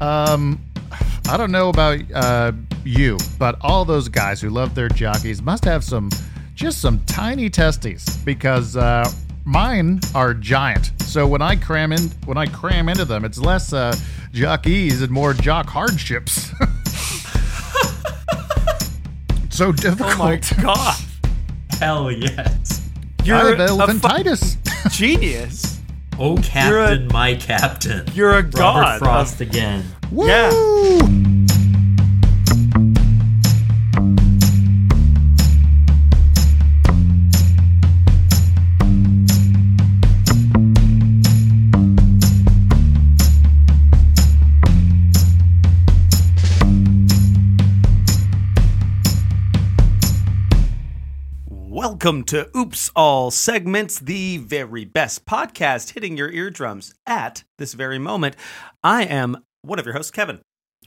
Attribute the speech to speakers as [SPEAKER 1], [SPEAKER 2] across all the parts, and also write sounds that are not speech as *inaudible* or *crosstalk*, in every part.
[SPEAKER 1] Um, I don't know about uh, you, but all those guys who love their jockeys must have some, just some tiny testes because uh, mine are giant. So when I cram in, when I cram into them, it's less uh, jockeys and more jock hardships. *laughs* so difficult.
[SPEAKER 2] Oh my god.
[SPEAKER 3] Hell yes.
[SPEAKER 2] You're
[SPEAKER 1] I have
[SPEAKER 2] a fu- genius.
[SPEAKER 3] Oh, Captain, my Captain.
[SPEAKER 2] You're a
[SPEAKER 3] Robert
[SPEAKER 2] god.
[SPEAKER 3] Frost again.
[SPEAKER 1] Woo!
[SPEAKER 2] Yeah. Welcome to Oops All Segments, the very best podcast hitting your eardrums at this very moment. I am one of your hosts, Kevin.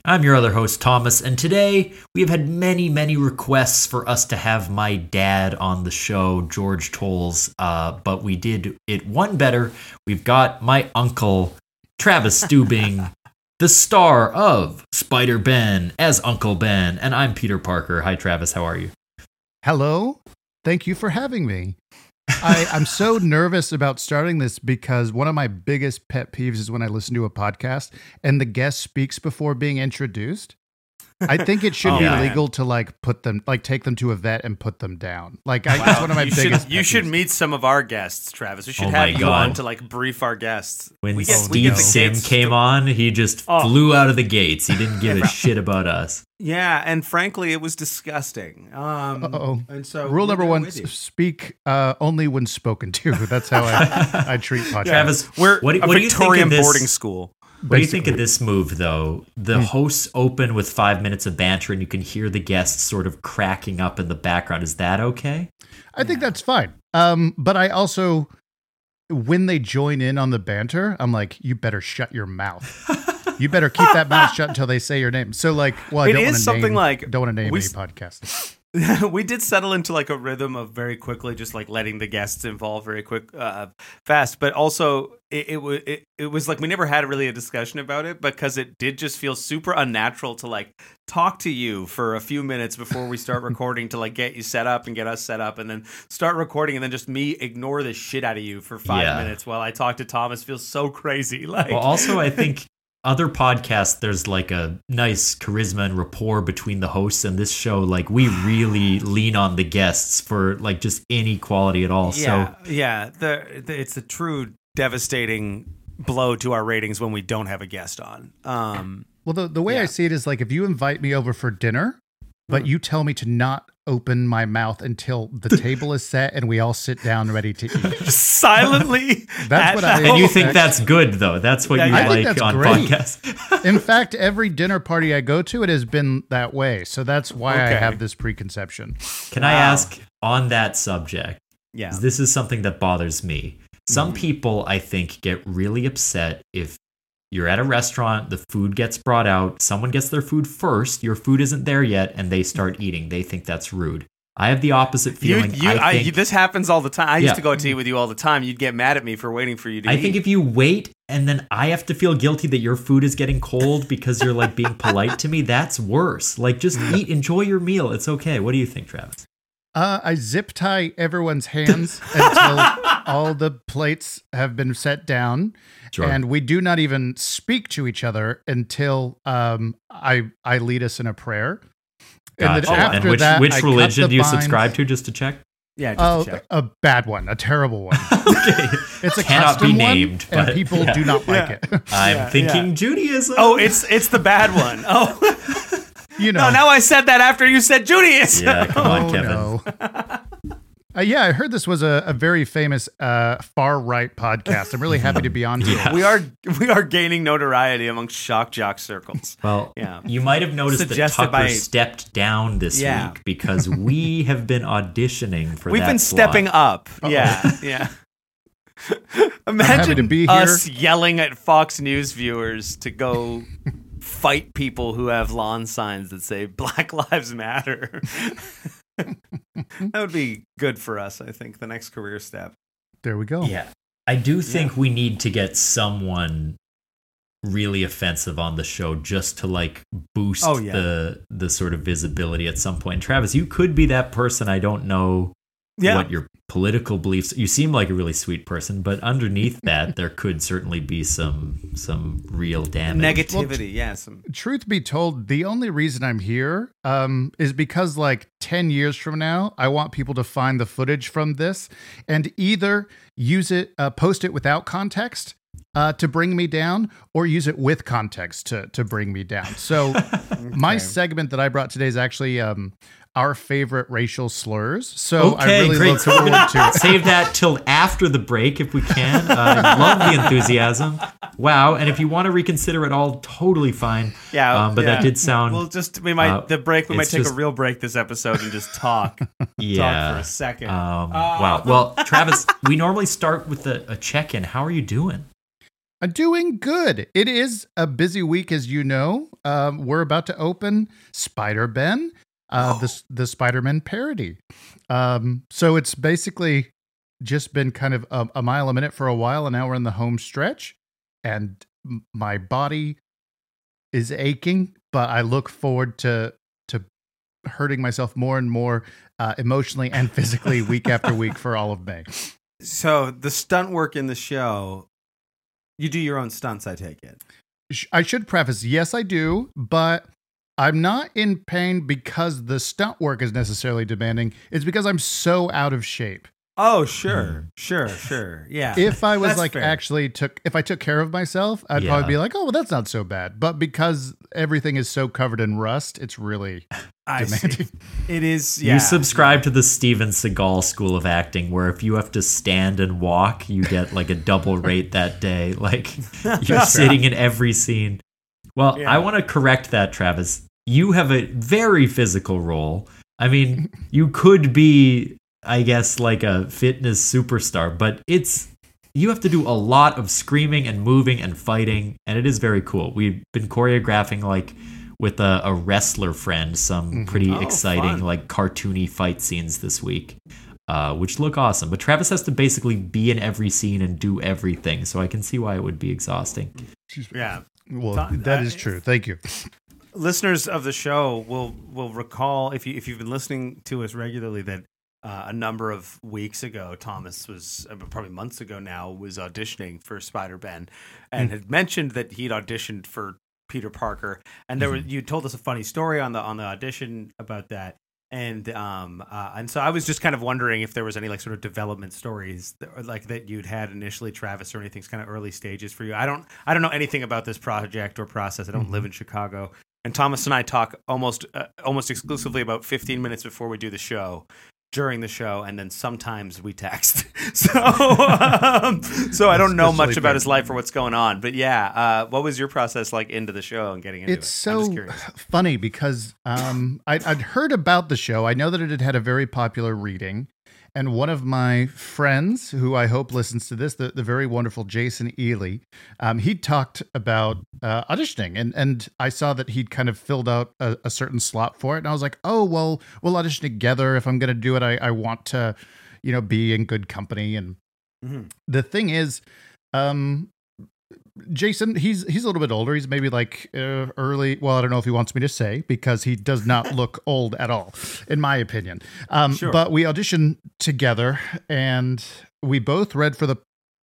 [SPEAKER 3] I'm your other host, Thomas, and today we have had many, many requests for us to have my dad on the show, George Tolles, uh, but we did it one better. We've got my uncle, Travis *laughs* Stuebing, the star of Spider Ben as Uncle Ben, and I'm Peter Parker. Hi, Travis, how are you?
[SPEAKER 1] Hello. Thank you for having me. I, I'm so *laughs* nervous about starting this because one of my biggest pet peeves is when I listen to a podcast and the guest speaks before being introduced. I think it should
[SPEAKER 2] Oh,
[SPEAKER 1] be
[SPEAKER 3] man.
[SPEAKER 1] legal to like put them, like take them to a vet and put them down. Like I, that's one of my
[SPEAKER 2] you
[SPEAKER 1] biggest.
[SPEAKER 2] should, you should meet some of our guests, Travis. We should
[SPEAKER 3] Oh
[SPEAKER 2] have you on to like brief our guests.
[SPEAKER 3] When
[SPEAKER 2] we get,
[SPEAKER 3] Steve
[SPEAKER 2] get
[SPEAKER 3] Sim came
[SPEAKER 2] to-
[SPEAKER 3] on, he just
[SPEAKER 2] Oh.
[SPEAKER 3] flew out of the gates. He didn't give a *laughs* shit about us.
[SPEAKER 2] Yeah, and frankly, it was disgusting. Um,
[SPEAKER 1] Uh-oh.
[SPEAKER 2] And so
[SPEAKER 1] Rule number one:
[SPEAKER 2] with you.
[SPEAKER 1] s- speak uh, only when spoken to. *laughs* That's how I, I treat *laughs* podcasts.
[SPEAKER 3] Travis,
[SPEAKER 2] We're
[SPEAKER 3] what, do-
[SPEAKER 2] a
[SPEAKER 3] what do you think
[SPEAKER 2] Victorian
[SPEAKER 3] of this?
[SPEAKER 2] boarding school.
[SPEAKER 3] What do you think of this move, though? The hosts open with five minutes of banter, and you can hear the guests sort of cracking up in the background. Is that okay?
[SPEAKER 1] I think that's fine. Um, but I also, when they join in on the banter, I'm like, you better shut your mouth. you better keep that mouth shut until they say your name. So, like, well, I
[SPEAKER 2] It
[SPEAKER 1] don't
[SPEAKER 2] is
[SPEAKER 1] want to
[SPEAKER 2] something
[SPEAKER 1] name,
[SPEAKER 2] like-
[SPEAKER 1] don't want to name
[SPEAKER 2] we
[SPEAKER 1] any
[SPEAKER 2] s-
[SPEAKER 1] podcast. *laughs*
[SPEAKER 2] we did settle into like a rhythm of very quickly just like letting the guests involve very quick uh fast but also it, it was it, it was like we never had really a discussion about it because it did just feel super unnatural to like talk to you for a few minutes before we start *laughs* recording to like get you set up and get us set up and then start recording and then just me ignore the shit out of you for five
[SPEAKER 3] Yeah.
[SPEAKER 2] minutes while I talk to Thomas feels so crazy *laughs* like
[SPEAKER 3] Well, also, I think other podcasts, there's like a nice charisma and rapport between the hosts, and this show, like, we really lean on the guests for like just any quality at all.
[SPEAKER 2] Yeah,
[SPEAKER 3] So,
[SPEAKER 2] yeah. The, the it's a true devastating blow to our ratings when we don't have a guest on. Um,
[SPEAKER 1] Well, the, the way
[SPEAKER 2] Yeah.
[SPEAKER 1] I see it is like if you invite me over for dinner, but
[SPEAKER 2] Mhm.
[SPEAKER 1] you tell me to not open my mouth until the *laughs* table is set and we all sit down ready to eat. *laughs*
[SPEAKER 2] silently. *laughs*
[SPEAKER 1] That's what I-
[SPEAKER 3] and you think that's good, though? That's what you
[SPEAKER 2] I
[SPEAKER 1] think
[SPEAKER 3] like
[SPEAKER 1] that's
[SPEAKER 3] on
[SPEAKER 1] great.
[SPEAKER 3] podcasts.
[SPEAKER 1] In fact, every dinner party I go to, it has been that way. So that's why I have this preconception.
[SPEAKER 3] Can I ask on that subject?
[SPEAKER 2] Yeah.
[SPEAKER 3] This is something that bothers me. Some
[SPEAKER 2] Mhm.
[SPEAKER 3] people, I think, get really upset if you're at a restaurant, the food gets brought out, someone gets their food first, your food isn't there yet, and they start eating. They think that's rude. I have the opposite feeling.
[SPEAKER 2] you,
[SPEAKER 3] I
[SPEAKER 2] I,
[SPEAKER 3] think,
[SPEAKER 2] you- this happens all the time. I used to go to eat with you all the time. You'd get mad at me for waiting for you to eat.
[SPEAKER 3] I
[SPEAKER 2] eat.
[SPEAKER 3] think if you wait and then I have to feel guilty that your food is getting cold because you're like being polite to me, that's worse. Like just *laughs* eat, enjoy your meal. It's okay. What do you think, Travis?
[SPEAKER 1] Uh, I zip tie everyone's hands *laughs* until all the plates have been set down,
[SPEAKER 3] Sure.
[SPEAKER 1] and we do not even speak to each other until um, I I lead us in a prayer. And
[SPEAKER 3] Gotcha.
[SPEAKER 1] then after
[SPEAKER 3] and which
[SPEAKER 1] that,
[SPEAKER 3] which
[SPEAKER 1] I
[SPEAKER 3] religion do you
[SPEAKER 1] binds-
[SPEAKER 3] subscribe to? Just to check.
[SPEAKER 2] yeah, just to check.
[SPEAKER 1] a bad one, a terrible one. *laughs*
[SPEAKER 3] okay.
[SPEAKER 1] It's a
[SPEAKER 3] Cannot
[SPEAKER 1] custom
[SPEAKER 3] be named,
[SPEAKER 1] one, and
[SPEAKER 3] but-
[SPEAKER 1] people
[SPEAKER 3] yeah.
[SPEAKER 1] do not like
[SPEAKER 2] Yeah.
[SPEAKER 1] it. *laughs*
[SPEAKER 3] I'm
[SPEAKER 2] Yeah,
[SPEAKER 3] thinking
[SPEAKER 2] yeah.
[SPEAKER 3] Judaism.
[SPEAKER 2] Oh, it's it's the bad one. Oh
[SPEAKER 1] you know.
[SPEAKER 2] no! Now I said that after you said Judaism.
[SPEAKER 3] yeah. Come on, *laughs*
[SPEAKER 1] oh,
[SPEAKER 3] Kevin.
[SPEAKER 1] no. *laughs* Uh, yeah, I heard this was a, a very famous uh, far right podcast. I'm really happy to be on *laughs* here.
[SPEAKER 3] Yeah.
[SPEAKER 2] We are we are gaining notoriety amongst shock jock circles.
[SPEAKER 3] Well,
[SPEAKER 2] Yeah.
[SPEAKER 3] you might have noticed that
[SPEAKER 2] Suggested
[SPEAKER 3] Tucker
[SPEAKER 2] by-
[SPEAKER 3] stepped down this
[SPEAKER 2] Yeah.
[SPEAKER 3] week because we have been auditioning for
[SPEAKER 2] We've
[SPEAKER 3] that
[SPEAKER 2] been
[SPEAKER 3] slot.
[SPEAKER 2] stepping up. Yeah, yeah. Imagine
[SPEAKER 1] to be
[SPEAKER 2] us yelling at Fox News viewers to go fight people who have lawn signs that say *laughs* Black Lives Matter. *laughs* that would be good for us, I think, the next career step.
[SPEAKER 1] There we go.
[SPEAKER 3] Yeah. I do think we need to get someone really offensive on the show just to like boost
[SPEAKER 2] Oh, yeah.
[SPEAKER 3] the the sort of visibility at some point. Travis, you could be that person. I don't know
[SPEAKER 2] Yeah.
[SPEAKER 3] what your political beliefs. You seem like a really sweet person, but underneath *laughs* that, there could certainly be some some real damage.
[SPEAKER 2] Negativity, yeah. Some,
[SPEAKER 1] Truth be told, the only reason I'm here um, is because, like, 10 years from now, I want people to find the footage from this and either use it, uh, post it without context uh, to bring me down, or use it with context to, to bring me down. So, *laughs* my segment that I brought today is actually um, our favorite racial slurs. So, I
[SPEAKER 3] Okay,
[SPEAKER 1] really
[SPEAKER 3] great.
[SPEAKER 1] look
[SPEAKER 3] So
[SPEAKER 1] forward
[SPEAKER 3] gonna
[SPEAKER 1] it. *laughs*
[SPEAKER 3] save that till after the break if we can. Uh, love the enthusiasm. Wow. And if you want to reconsider it all, totally fine.
[SPEAKER 2] yeah.
[SPEAKER 3] Um, but
[SPEAKER 2] yeah.
[SPEAKER 3] that did sound.
[SPEAKER 2] We'll just we might
[SPEAKER 3] uh,
[SPEAKER 2] the break. We might take
[SPEAKER 3] just-
[SPEAKER 2] a real break this episode and just talk *laughs* talk for
[SPEAKER 3] yeah.
[SPEAKER 2] a second.
[SPEAKER 3] Um,
[SPEAKER 2] Uh,
[SPEAKER 3] wow. Well, Travis, we normally start with a, a check in. How are you doing?
[SPEAKER 1] I'm doing good. It is a busy week, as you know. Um, we're about to open Spider Ben, uh, the the Spider Man parody. Um, so it's basically just been kind of a, a mile a minute for a while, and now we're in the home stretch, and my body is aching, but I look forward to to hurting myself more and more uh, emotionally and physically week after week for all of May.
[SPEAKER 2] so the stunt work in the show, you do your own stunts. I take it.
[SPEAKER 1] I should preface, yes, I do, but I'm not in pain because the stunt work is necessarily demanding. It's because I'm so out of shape.
[SPEAKER 2] Oh, sure, hmm. sure, sure. Yeah.
[SPEAKER 1] If I was
[SPEAKER 2] That's
[SPEAKER 1] like
[SPEAKER 2] fair.
[SPEAKER 1] actually took, if I took care of myself, I'd
[SPEAKER 3] Yeah.
[SPEAKER 1] probably be like, oh, well, that's not so bad. But because everything is so covered in rust, it's really *laughs*
[SPEAKER 2] I see.
[SPEAKER 1] demanding.
[SPEAKER 2] It is. Yeah.
[SPEAKER 3] You subscribe to the Steven Seagal school of acting, where if you have to stand and walk, you get like a double rate that day. Like *laughs* you're sitting in every scene. Well,
[SPEAKER 2] Yeah.
[SPEAKER 3] I want to correct that, Travis. You have a very physical role. I mean, *laughs* you could be, I guess, like a fitness superstar, but it's you have to do a lot of screaming and moving and fighting, and it is very cool. We've been choreographing like with a, a wrestler friend some pretty
[SPEAKER 2] Oh,
[SPEAKER 3] exciting,
[SPEAKER 2] fun.
[SPEAKER 3] like cartoony fight scenes this week. Uh, which look awesome, but Travis has to basically be in every scene and do everything, so I can see why it would be exhausting.
[SPEAKER 2] Yeah.
[SPEAKER 1] Well,
[SPEAKER 2] Th-
[SPEAKER 1] that
[SPEAKER 2] uh,
[SPEAKER 1] is true. Thank you.
[SPEAKER 2] listeners of the show will will recall if you if you've been listening to us regularly that uh, a number of weeks ago, Thomas was uh, probably months ago now was auditioning for Spider Ben, and had mentioned that he'd auditioned for Peter Parker, and there were you told us a funny story on the on the audition about that. And um uh, and so I was just kind of wondering if there was any like sort of development stories that, like that you'd had initially, Travis, or anything's kind of early stages for you. I don't I don't know anything about this project or process. I don't live in Chicago, and Thomas and I talk almost uh, almost exclusively about 15 minutes before we do the show, during the show, and then sometimes we text. *laughs* so *laughs* um, so I don't know much about his life or what's going on. But yeah, uh, what was your process like into the show and getting into
[SPEAKER 1] it's
[SPEAKER 2] it? I'm
[SPEAKER 1] so funny because um, I'd, I'd heard about the show. I know that it had had a very popular reading. And one of my friends, who I hope listens to this, the, the very wonderful Jason Ely, um, he talked about uh, auditioning, and and I saw that he'd kind of filled out a, a certain slot for it, and I was like, oh well, we'll audition together. If I'm going to do it, I, I want to, you know, be in good company. And
[SPEAKER 2] Mhm.
[SPEAKER 1] the thing is, um, Jason, he's he's a little bit older. He's maybe like uh, early. Well, I don't know if he wants me to say because he does not *laughs* look old at all, in my opinion. Um,
[SPEAKER 2] Sure.
[SPEAKER 1] But we auditioned together, and we both read for the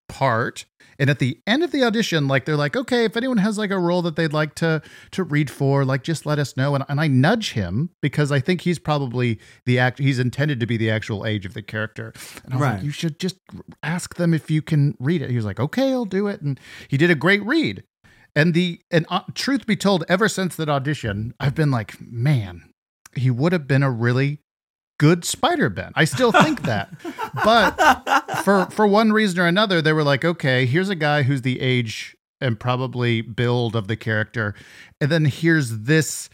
[SPEAKER 1] part. And at the end of the audition, like they're like, okay, if anyone has like a role that they'd like to to read for, like just let us know. And, and I nudge him because I think he's probably the act. He's intended to be the actual age of the character. And I was
[SPEAKER 2] Right.
[SPEAKER 1] like, you should just ask them if you can read it. He was like, okay, I'll do it. And he did a great read. And the and uh, truth be told, ever since that audition, I've been like, man, he would have been a really good Spider Ben. I still think that, but for for one reason or another, they were like, okay, here's a guy who's the age and probably build of the character, and then here's this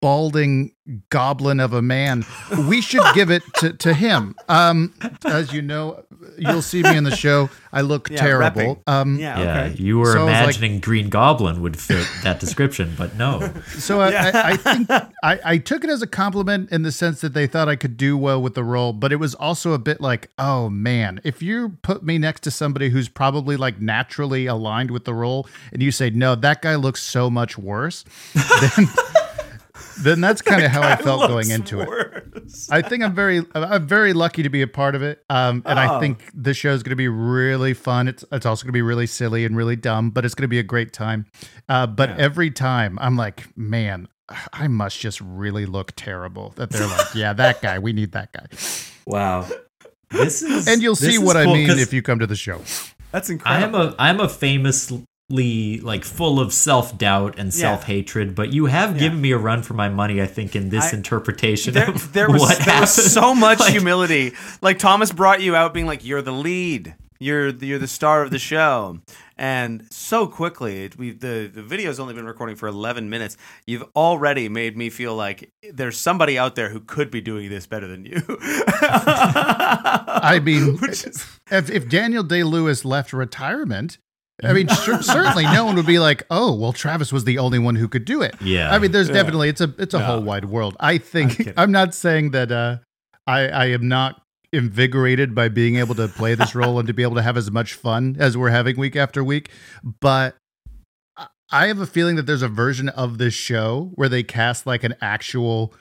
[SPEAKER 1] balding goblin of a man. We should give it to, to him. Um, as you know, you'll see me in the show. I look
[SPEAKER 2] Yeah,
[SPEAKER 1] terrible. Um,
[SPEAKER 2] Yeah,
[SPEAKER 3] Yeah,
[SPEAKER 2] okay.
[SPEAKER 3] you were
[SPEAKER 1] So I was like-
[SPEAKER 3] imagining Green Goblin would fit that description, but no. *laughs*
[SPEAKER 1] So I,
[SPEAKER 2] Yeah.
[SPEAKER 1] I, I think I, I took it as a compliment in the sense that they thought I could do well with the role, but it was also a bit like, oh man, if you put me next to somebody who's probably like naturally aligned with the role, and you say, no, that guy looks so much worse, *laughs* then then that's kind of *laughs* how I felt going
[SPEAKER 2] Looks
[SPEAKER 1] into it. I think I'm very I'm very lucky to be a part of it. Um, and I
[SPEAKER 2] Oh.
[SPEAKER 1] think the show is going to be really fun. It's it's also going to be really silly and really dumb, but it's going to be a great time. Uh, but
[SPEAKER 2] Yeah.
[SPEAKER 1] every time I'm like, man, I must just really look terrible. That they're like, *laughs* yeah, that guy. We need that guy.
[SPEAKER 3] Wow. This is
[SPEAKER 1] And you'll see
[SPEAKER 3] is
[SPEAKER 1] what I
[SPEAKER 3] cool,
[SPEAKER 1] mean
[SPEAKER 3] 'cause
[SPEAKER 1] if you come to the show.
[SPEAKER 2] That's incredible.
[SPEAKER 3] I am a I'm a famously like full of self doubt and
[SPEAKER 2] Yeah.
[SPEAKER 3] self hatred, but you have
[SPEAKER 2] Yeah.
[SPEAKER 3] given me a run for my money. I think in this
[SPEAKER 2] I-
[SPEAKER 3] interpretation
[SPEAKER 2] there,
[SPEAKER 3] of
[SPEAKER 2] there *laughs* was
[SPEAKER 3] what
[SPEAKER 2] there
[SPEAKER 3] happened.
[SPEAKER 2] was so much *laughs*
[SPEAKER 3] Like,
[SPEAKER 2] humility. Like Thomas brought you out being like, "You're the lead. You're the, you're the star of the show." And so quickly, we the the video's only been recording for 11 minutes. You've already made me feel like there's somebody out there who could be doing this better than you. *laughs*
[SPEAKER 1] I mean,
[SPEAKER 2] Which is-
[SPEAKER 1] if, if Daniel Day Lewis left retirement, I mean, cer- *laughs* certainly no one would be like, "Oh, well, Travis was the only one who could do it."
[SPEAKER 3] Yeah.
[SPEAKER 1] I mean, there's
[SPEAKER 2] Yeah.
[SPEAKER 1] definitely it's a it's a
[SPEAKER 2] No.
[SPEAKER 1] whole wide world. I
[SPEAKER 2] I'm
[SPEAKER 1] think. I'm, not saying that uh, I I am not invigorated by being able to play this role and to be able to have as much fun as we're having week after week, but. I- I have a feeling that there's a version of this show where they cast like an actual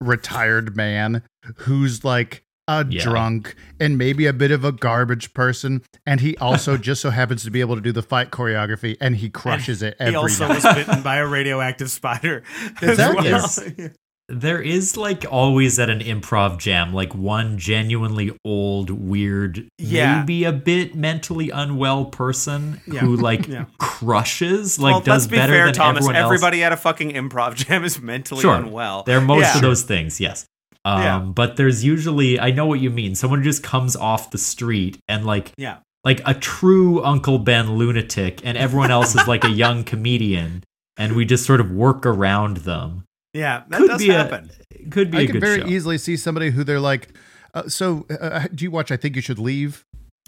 [SPEAKER 1] retired man who's like a
[SPEAKER 3] Yeah.
[SPEAKER 1] drunk and maybe a bit of a garbage person and he also *laughs* just so happens to be able to do the fight choreography and he crushes it every
[SPEAKER 2] he also
[SPEAKER 1] night.
[SPEAKER 2] was bitten by a radioactive spider.
[SPEAKER 1] Is *laughs*
[SPEAKER 2] as
[SPEAKER 1] that-
[SPEAKER 2] well.
[SPEAKER 3] is- *laughs* there is like always at an improv jam, like one genuinely old, weird,
[SPEAKER 2] Yeah.
[SPEAKER 3] maybe a bit mentally unwell person
[SPEAKER 2] Yeah.
[SPEAKER 3] who like
[SPEAKER 2] Yeah.
[SPEAKER 3] crushes, like
[SPEAKER 2] well,
[SPEAKER 3] does
[SPEAKER 2] let's be
[SPEAKER 3] better
[SPEAKER 2] fair,
[SPEAKER 3] than
[SPEAKER 2] Thomas.
[SPEAKER 3] everyone else.
[SPEAKER 2] Everybody at a fucking improv jam is mentally
[SPEAKER 3] Sure.
[SPEAKER 2] unwell.
[SPEAKER 3] They're most
[SPEAKER 2] Yeah.
[SPEAKER 3] of those things, yes. Um,
[SPEAKER 2] Yeah.
[SPEAKER 3] But there's usually, I know what you mean. Someone just comes off the street and like,
[SPEAKER 2] Yeah.
[SPEAKER 3] like a true Uncle Ben lunatic, and everyone else is like a *laughs* young comedian, and we just sort of work around them.
[SPEAKER 2] Yeah, that
[SPEAKER 3] Could
[SPEAKER 2] does
[SPEAKER 3] be
[SPEAKER 2] happen.
[SPEAKER 3] a, could be
[SPEAKER 1] I
[SPEAKER 3] a
[SPEAKER 1] can
[SPEAKER 3] good
[SPEAKER 1] very
[SPEAKER 3] show.
[SPEAKER 1] easily see somebody who they're like, uh, so uh, do you watch I Think You Should Leave?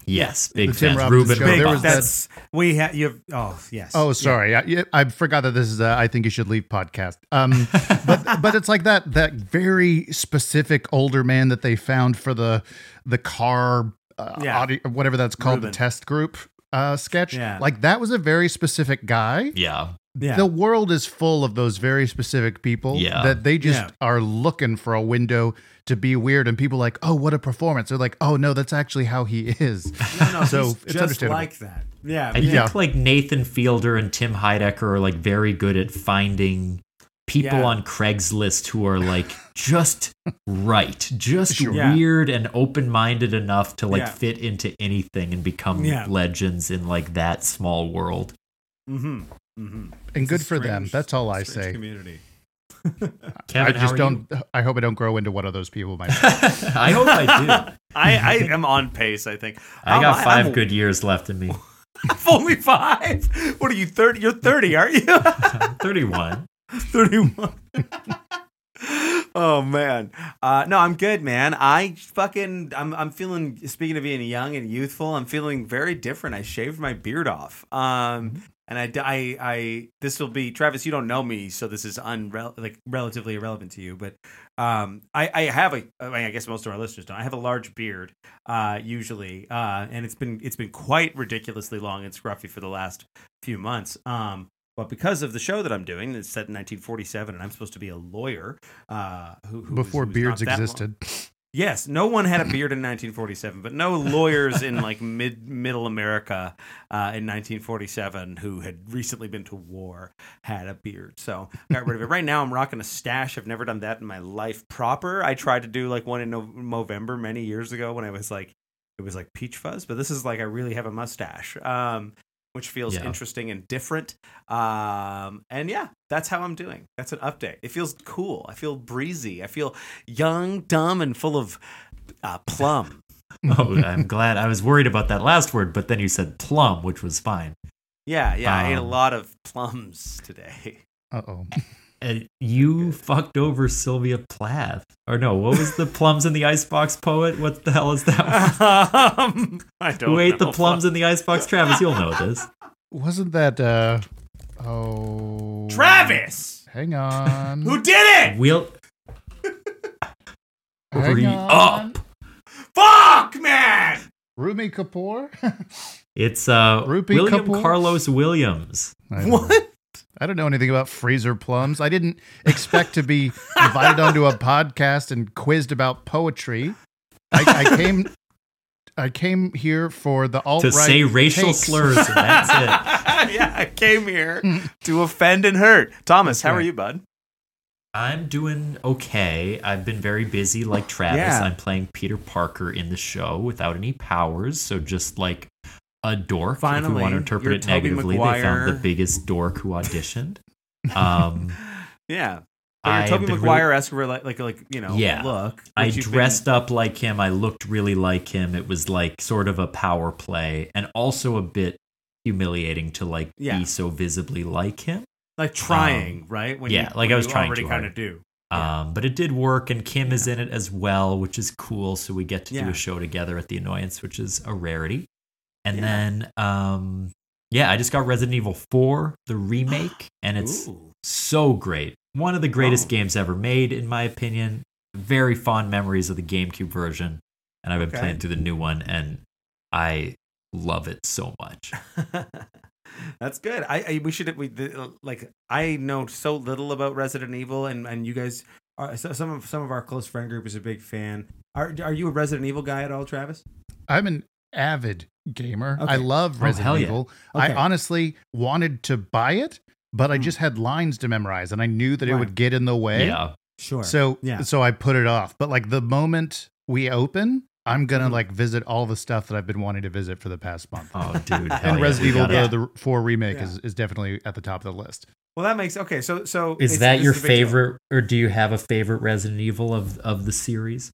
[SPEAKER 3] Yes, big
[SPEAKER 1] The Tim
[SPEAKER 3] fans.
[SPEAKER 1] Robbins
[SPEAKER 3] Ruben
[SPEAKER 1] show,
[SPEAKER 2] Big,
[SPEAKER 1] there that-
[SPEAKER 2] that's we have you. Have, oh yes.
[SPEAKER 1] Oh, sorry. I, yeah, I forgot that this is a I Think You Should Leave podcast. Um, *laughs* but but it's like that that very specific older man that they found for the the car uh,
[SPEAKER 2] Yeah.
[SPEAKER 1] audio, whatever that's called
[SPEAKER 2] Ruben.
[SPEAKER 1] the test group uh, sketch.
[SPEAKER 2] Yeah.
[SPEAKER 1] Like that was a very specific guy.
[SPEAKER 3] yeah,
[SPEAKER 2] Yeah.
[SPEAKER 1] The world is full of those very specific people
[SPEAKER 3] Yeah.
[SPEAKER 1] that they just
[SPEAKER 2] Yeah.
[SPEAKER 1] are looking for a window to be weird, and people like, oh, what a performance. They're like, oh no, that's actually how he is. *laughs*
[SPEAKER 2] No, no,
[SPEAKER 1] so
[SPEAKER 2] he's
[SPEAKER 1] it's
[SPEAKER 2] just
[SPEAKER 1] understandable.
[SPEAKER 2] like that. Yeah.
[SPEAKER 3] I
[SPEAKER 2] yeah.
[SPEAKER 3] think like Nathan Fielder and Tim Heidecker are like very good at finding people
[SPEAKER 2] Yeah.
[SPEAKER 3] on Craigslist who are like just right, just
[SPEAKER 1] Sure.
[SPEAKER 2] Yeah.
[SPEAKER 3] weird and open-minded enough to like
[SPEAKER 2] Yeah.
[SPEAKER 3] fit into anything and become
[SPEAKER 2] Yeah.
[SPEAKER 3] legends in like that small world.
[SPEAKER 2] Mm-hmm. Mm-hmm.
[SPEAKER 1] and good for them. That's all I say.
[SPEAKER 2] Community. *laughs*
[SPEAKER 3] Kevin,
[SPEAKER 1] I just don't. I hope I don't grow into one of those people myself. *laughs*
[SPEAKER 3] I hope I do.
[SPEAKER 2] I, I am on pace. I think.
[SPEAKER 3] I
[SPEAKER 2] Um,
[SPEAKER 3] got 5
[SPEAKER 2] I'm-
[SPEAKER 3] good years left in me. *laughs*
[SPEAKER 2] Only five. What are you? Thirty? You're thirty, aren't you?
[SPEAKER 3] 31.
[SPEAKER 2] 31. oh man. Uh, no, I'm good, man. I fucking I'm I'm feeling speaking of being young and youthful, I'm feeling very different. I shaved my beard off. Um and I, I, I this will be Travis. You don't know me, so this is unrel- like relatively irrelevant to you. But um, I, I have a. I, mean, I guess most of our listeners don't. I have a large beard, uh, usually, uh, and it's been it's been quite ridiculously long and scruffy for the last few months. Um, but because of the show that I'm doing, it's set in 1947, and I'm supposed to be a lawyer. Uh, who, who was-
[SPEAKER 1] Before
[SPEAKER 2] who was
[SPEAKER 1] beards
[SPEAKER 2] not that long.
[SPEAKER 1] existed.
[SPEAKER 2] Yes, no one had a beard in 1947, but no lawyers in like mid middle America uh, in 1947 who had recently been to war had a beard. So I got rid of it. Right now, I'm rocking a stash. I've never done that in my life proper. I tried to do like one in November many years ago when I was like it was like peach fuzz, but this is like I really have a mustache. Um, which feels
[SPEAKER 3] Yeah.
[SPEAKER 2] interesting and different. Um, and yeah, that's how I'm doing. That's an update. It feels cool. I feel breezy. I feel young, dumb, and full of uh, plum. *laughs*
[SPEAKER 3] Oh, I'm glad. I was worried about that last word, but then you said plum, which was fine.
[SPEAKER 2] Yeah, yeah. I ate a
[SPEAKER 3] Um,
[SPEAKER 2] lot of plums today. *laughs*
[SPEAKER 1] Uh oh.
[SPEAKER 3] Uh, you fucked over Sylvia Plath. Or no, what was the plums in the icebox poet? What the hell is that?
[SPEAKER 2] um, I don't
[SPEAKER 3] Who ate the plums in the icebox? Travis, you'll know this.
[SPEAKER 1] Wasn't that uh oh
[SPEAKER 2] Travis!
[SPEAKER 1] Hang on.
[SPEAKER 2] Who did it?
[SPEAKER 3] We'll
[SPEAKER 1] Hang
[SPEAKER 3] Hurry
[SPEAKER 1] on.
[SPEAKER 3] up.
[SPEAKER 2] Fuck, man!
[SPEAKER 1] Rumi Kapoor? *laughs*
[SPEAKER 3] It's uh
[SPEAKER 1] Rupi
[SPEAKER 3] William
[SPEAKER 1] Kapoor?
[SPEAKER 3] Carlos Williams.
[SPEAKER 1] I know.
[SPEAKER 2] What?
[SPEAKER 1] I don't know anything about freezer plums. I didn't expect to be invited onto a podcast and quizzed about poetry. I, I came I came here for the alt
[SPEAKER 3] To say racial slurs, and that's it. *laughs*
[SPEAKER 2] yeah, I came here to offend and hurt. Thomas, how are you, bud?
[SPEAKER 3] I'm doing okay. I've been very busy like Travis.
[SPEAKER 2] Yeah.
[SPEAKER 3] I'm playing Peter Parker in the show without any powers, so just like a dork. if
[SPEAKER 2] Finally,
[SPEAKER 3] we want to interpret it negatively, they found the biggest dork who auditioned. *laughs* Um,
[SPEAKER 2] Yeah.
[SPEAKER 3] I
[SPEAKER 2] But you're Tobey
[SPEAKER 3] been
[SPEAKER 2] Maguire esque for like, like, like, you know,
[SPEAKER 3] Yeah.
[SPEAKER 2] look.
[SPEAKER 3] I
[SPEAKER 2] you've been-
[SPEAKER 3] dressed up like him. I looked really like him. It was like sort of a power play, and also a bit humiliating to like
[SPEAKER 2] Yeah.
[SPEAKER 3] be so visibly like him.
[SPEAKER 2] like trying, right? When
[SPEAKER 3] yeah,
[SPEAKER 2] you,
[SPEAKER 3] like
[SPEAKER 2] when
[SPEAKER 3] I was trying
[SPEAKER 2] already kind of do. Yeah.
[SPEAKER 3] Um, but it did work, and Kim is in it as well, which is cool. So we get to do a show together at the Annoyance, which is a rarity. And
[SPEAKER 2] Yeah.
[SPEAKER 3] then, um, yeah, I just got Resident Evil 4, the remake, *gasps* and it's
[SPEAKER 2] Ooh.
[SPEAKER 3] so great. One of the greatest
[SPEAKER 2] Oh.
[SPEAKER 3] games ever made, in my opinion. Very fond memories of the GameCube version, and I've been
[SPEAKER 2] Okay.
[SPEAKER 3] playing through the new one, and I love it so much. *laughs*
[SPEAKER 2] That's good. I, I we should we the, like I know so little about Resident Evil, and and you guys are so- some of some of our close friend group is a big fan. Are are you a Resident Evil guy at all, Travis?
[SPEAKER 1] I'm an avid gamer.
[SPEAKER 2] Okay.
[SPEAKER 1] I love
[SPEAKER 3] Oh,
[SPEAKER 1] Resident
[SPEAKER 3] yeah.
[SPEAKER 1] Evil.
[SPEAKER 2] Okay.
[SPEAKER 1] I honestly wanted to buy it, but I
[SPEAKER 2] Hmm.
[SPEAKER 1] just had lines to memorize and I knew that it would get in the way.
[SPEAKER 3] Yeah.
[SPEAKER 2] Sure.
[SPEAKER 1] So
[SPEAKER 2] Yeah.
[SPEAKER 1] so I put it off. But like the moment we open, I'm gonna
[SPEAKER 2] Mhm.
[SPEAKER 1] like visit all the stuff that I've been wanting to visit for the past month.
[SPEAKER 3] Oh, dude. *laughs*
[SPEAKER 1] and
[SPEAKER 3] yeah,
[SPEAKER 1] Resident
[SPEAKER 3] we
[SPEAKER 1] Evil
[SPEAKER 3] gotta-
[SPEAKER 1] the, the four remake
[SPEAKER 2] Yeah.
[SPEAKER 1] is, is definitely at the top of the list.
[SPEAKER 2] well, that makes okay. So so
[SPEAKER 3] Is
[SPEAKER 2] it's-
[SPEAKER 3] that
[SPEAKER 2] this
[SPEAKER 3] your
[SPEAKER 2] a deal.
[SPEAKER 3] favorite, or do you have a favorite Resident Evil of, of the series?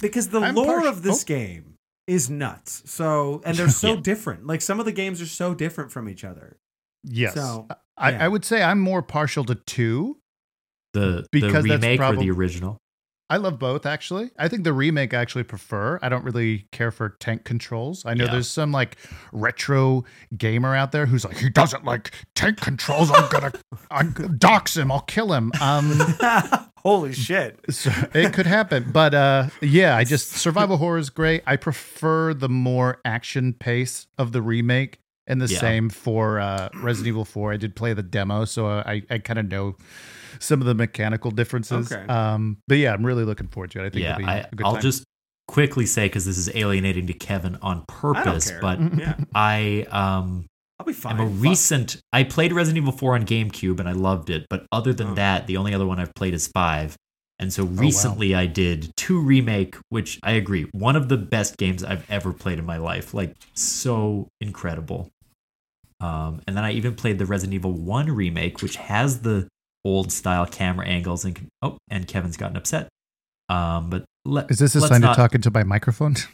[SPEAKER 2] Because the
[SPEAKER 1] I'm
[SPEAKER 2] lore
[SPEAKER 1] partial-
[SPEAKER 2] of this
[SPEAKER 1] oh.
[SPEAKER 2] game is nuts. So and they're so *laughs*
[SPEAKER 3] Yeah.
[SPEAKER 2] different. Like some of the games are so different from each other.
[SPEAKER 1] Yes.
[SPEAKER 2] So,
[SPEAKER 1] I,
[SPEAKER 2] yeah.
[SPEAKER 1] I would say I'm more partial to two.
[SPEAKER 3] The,
[SPEAKER 1] Because
[SPEAKER 3] the
[SPEAKER 1] that's
[SPEAKER 3] remake or the original?
[SPEAKER 1] I love both actually. I think the remake I actually prefer. I don't really care for tank controls. I know
[SPEAKER 3] Yeah.
[SPEAKER 1] there's some like retro gamer out there who's like he doesn't like tank controls. I'm gonna *laughs* I'm, dox him. I'll kill him. Um, *laughs*
[SPEAKER 2] Holy *laughs* shit.
[SPEAKER 1] so it could happen, but uh, yeah, I just survival horror is great. I prefer the more action pace of the remake. And the
[SPEAKER 3] Yeah.
[SPEAKER 1] same for uh, Resident Evil 4. I did play the demo, so I, I kind of know some of the mechanical differences.
[SPEAKER 2] Okay.
[SPEAKER 1] Um, but yeah, I'm really looking forward to it. I think
[SPEAKER 3] Yeah,
[SPEAKER 1] it'll be
[SPEAKER 3] I,
[SPEAKER 1] a good
[SPEAKER 3] I'll
[SPEAKER 1] time.
[SPEAKER 3] just quickly say because this is alienating to Kevin on purpose,
[SPEAKER 2] care.
[SPEAKER 3] but
[SPEAKER 2] yeah,
[SPEAKER 3] I um
[SPEAKER 2] I'll be fine.
[SPEAKER 3] I'm a
[SPEAKER 2] Fuck.
[SPEAKER 3] recent. I played Resident Evil 4 on GameCube and I loved it, but other than
[SPEAKER 2] Oh.
[SPEAKER 3] that, the only other one I've played is five. And so
[SPEAKER 1] wow.
[SPEAKER 3] recently I did two remake, which I agree, one of the best games I've ever played in my life. Like so incredible. Um, and then I even played the Resident Evil 1 remake, which has the old style camera angles and oh, and Kevin's gotten upset. Um, but let,
[SPEAKER 1] Is this a
[SPEAKER 3] let's
[SPEAKER 1] sign
[SPEAKER 3] not-
[SPEAKER 1] to talk into my microphone? *laughs*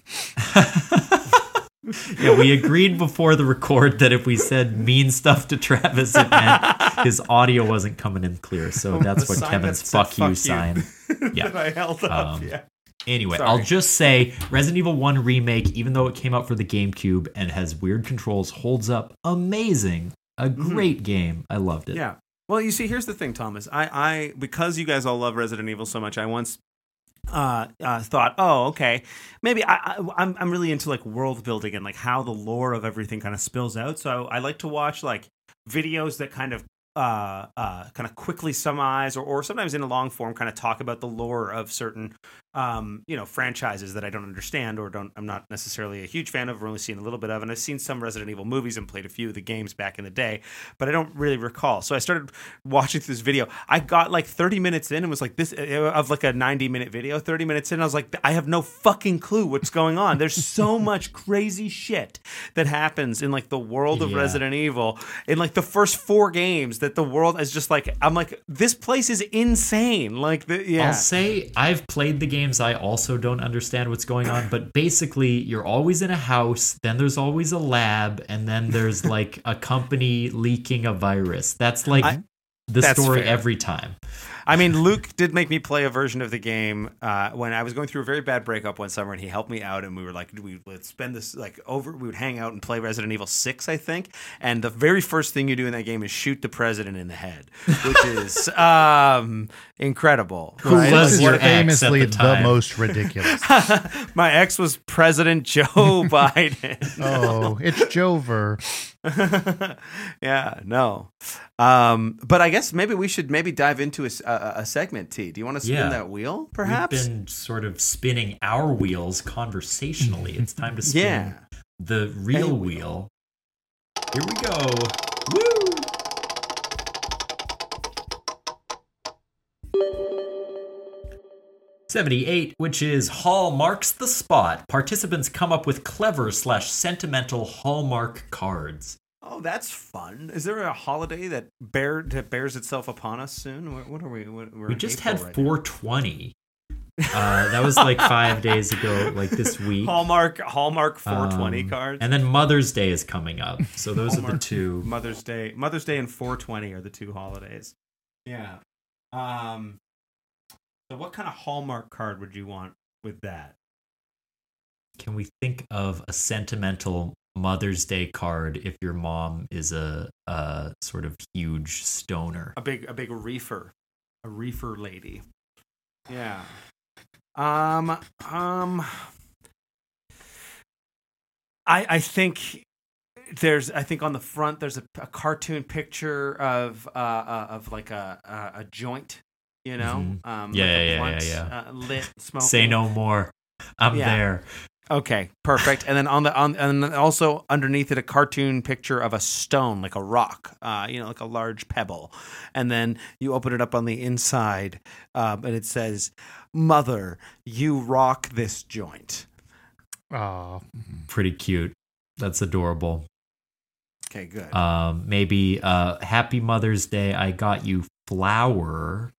[SPEAKER 3] yeah, we agreed before the record that if we said mean stuff to Travis, it meant his audio wasn't coming in clear. So *laughs* that's what Kevin's
[SPEAKER 2] that said
[SPEAKER 3] fuck, you sign. *laughs* Yeah.
[SPEAKER 2] that I held up.
[SPEAKER 3] Um,
[SPEAKER 2] yeah.
[SPEAKER 3] Anyway,
[SPEAKER 2] Sorry.
[SPEAKER 3] I'll just say Resident Evil 1 Remake, even though it came out for the GameCube and has weird controls, holds up amazing. A great game. I loved it.
[SPEAKER 2] Mm-hmm. Yeah. Well, you see, here's the thing, Thomas. I, I, because you guys all love Resident Evil so much, I once uh, uh, thought, oh, okay, maybe I, I, I'm, I'm really into like world building and like how the lore of everything kind of spills out. So I like to watch like videos that kind of uh, uh, kind of quickly summarize or, or sometimes in a long form kind of talk about the lore of certain um, you know franchises that I don't understand or don't I'm not necessarily a huge fan of or only seen a little bit of and I've seen some Resident Evil movies and played a few of the games back in the day but I don't really recall. So I started watching this video. I got like 30 minutes in and was like this uh, of like a 90 minute video 30 minutes in I was like I have no fucking clue what's going on. There's so *laughs* much crazy shit that happens in like the world of
[SPEAKER 3] Yeah.
[SPEAKER 2] Resident Evil in like the first four games that the world is just like I'm like this place is insane. Like the yeah.
[SPEAKER 3] I'll say I've played the games. I also don't understand what's going on, but basically, you're always in a house, then there's always a lab, and then there's *laughs* like a company leaking a virus. That's like
[SPEAKER 2] I-
[SPEAKER 3] the
[SPEAKER 2] That's
[SPEAKER 3] story
[SPEAKER 2] fair.
[SPEAKER 3] every time.
[SPEAKER 2] I mean, Luke did make me play a version of the game uh, when I was going through a very bad breakup one summer, and he helped me out, and we were like, we would spend this like over. We would hang out and play Resident Evil Six, I think. And the very first thing you do in that game is shoot the president in the head, which *laughs* is um, incredible.
[SPEAKER 3] Who
[SPEAKER 2] right?
[SPEAKER 3] was
[SPEAKER 1] This is
[SPEAKER 3] your ex at
[SPEAKER 1] famously
[SPEAKER 3] the
[SPEAKER 1] the, most ridiculous. *laughs*
[SPEAKER 2] My ex was President Joe *laughs* Biden.
[SPEAKER 1] oh, it's Joever. *laughs*
[SPEAKER 2] yeah, no. Um, but I guess maybe we should maybe dive into a a segment. T. Do you want to spin
[SPEAKER 3] Yeah.
[SPEAKER 2] that wheel? Perhaps.
[SPEAKER 3] We've been sort of spinning our wheels conversationally. it's time to spin *laughs*
[SPEAKER 2] Yeah.
[SPEAKER 3] the real
[SPEAKER 2] Hey,
[SPEAKER 3] wheel. Here we go. 78, which is Hallmarks the Spot. Participants come up with clever slash sentimental Hallmark cards.
[SPEAKER 2] Oh, that's fun. Is there a holiday that bear that bears itself upon us soon? What, what are we? What,
[SPEAKER 3] we just had
[SPEAKER 2] right
[SPEAKER 3] 420. *laughs* Uh, that was like five days ago, like this week.
[SPEAKER 2] Hallmark Hallmark 420
[SPEAKER 3] um,
[SPEAKER 2] cards,
[SPEAKER 3] and then Mother's Day is coming up. So those Hallmark, are the two.
[SPEAKER 2] Mother's Day, Mother's Day, and 420 are the two holidays. Yeah. Um, so, what kind of Hallmark card would you want with that?
[SPEAKER 3] Can we think of a sentimental Mother's Day card if your mom is a, a sort of huge stoner?
[SPEAKER 2] A big, a big reefer, a reefer lady. Yeah. Um. Um. I I think there's I think on the front there's a, a cartoon picture of uh, uh of like a a, a joint, you know,
[SPEAKER 3] Mhm.
[SPEAKER 2] um,
[SPEAKER 3] Yeah,
[SPEAKER 2] like a
[SPEAKER 3] yeah, yeah,
[SPEAKER 2] blunt,
[SPEAKER 3] yeah,
[SPEAKER 2] Uh, lit smoking.
[SPEAKER 3] Say no more. I'm
[SPEAKER 2] Yeah.
[SPEAKER 3] there.
[SPEAKER 2] Okay, perfect. And then on the on and also underneath it a cartoon picture of a stone, like a rock, uh, you know, like a large pebble. And then you open it up on the inside, um, and it says, "Mother, you rock this joint."
[SPEAKER 1] Oh,
[SPEAKER 3] Pretty cute. That's adorable.
[SPEAKER 2] Okay, good.
[SPEAKER 3] Um, maybe uh, Happy Mother's Day. I got you flower.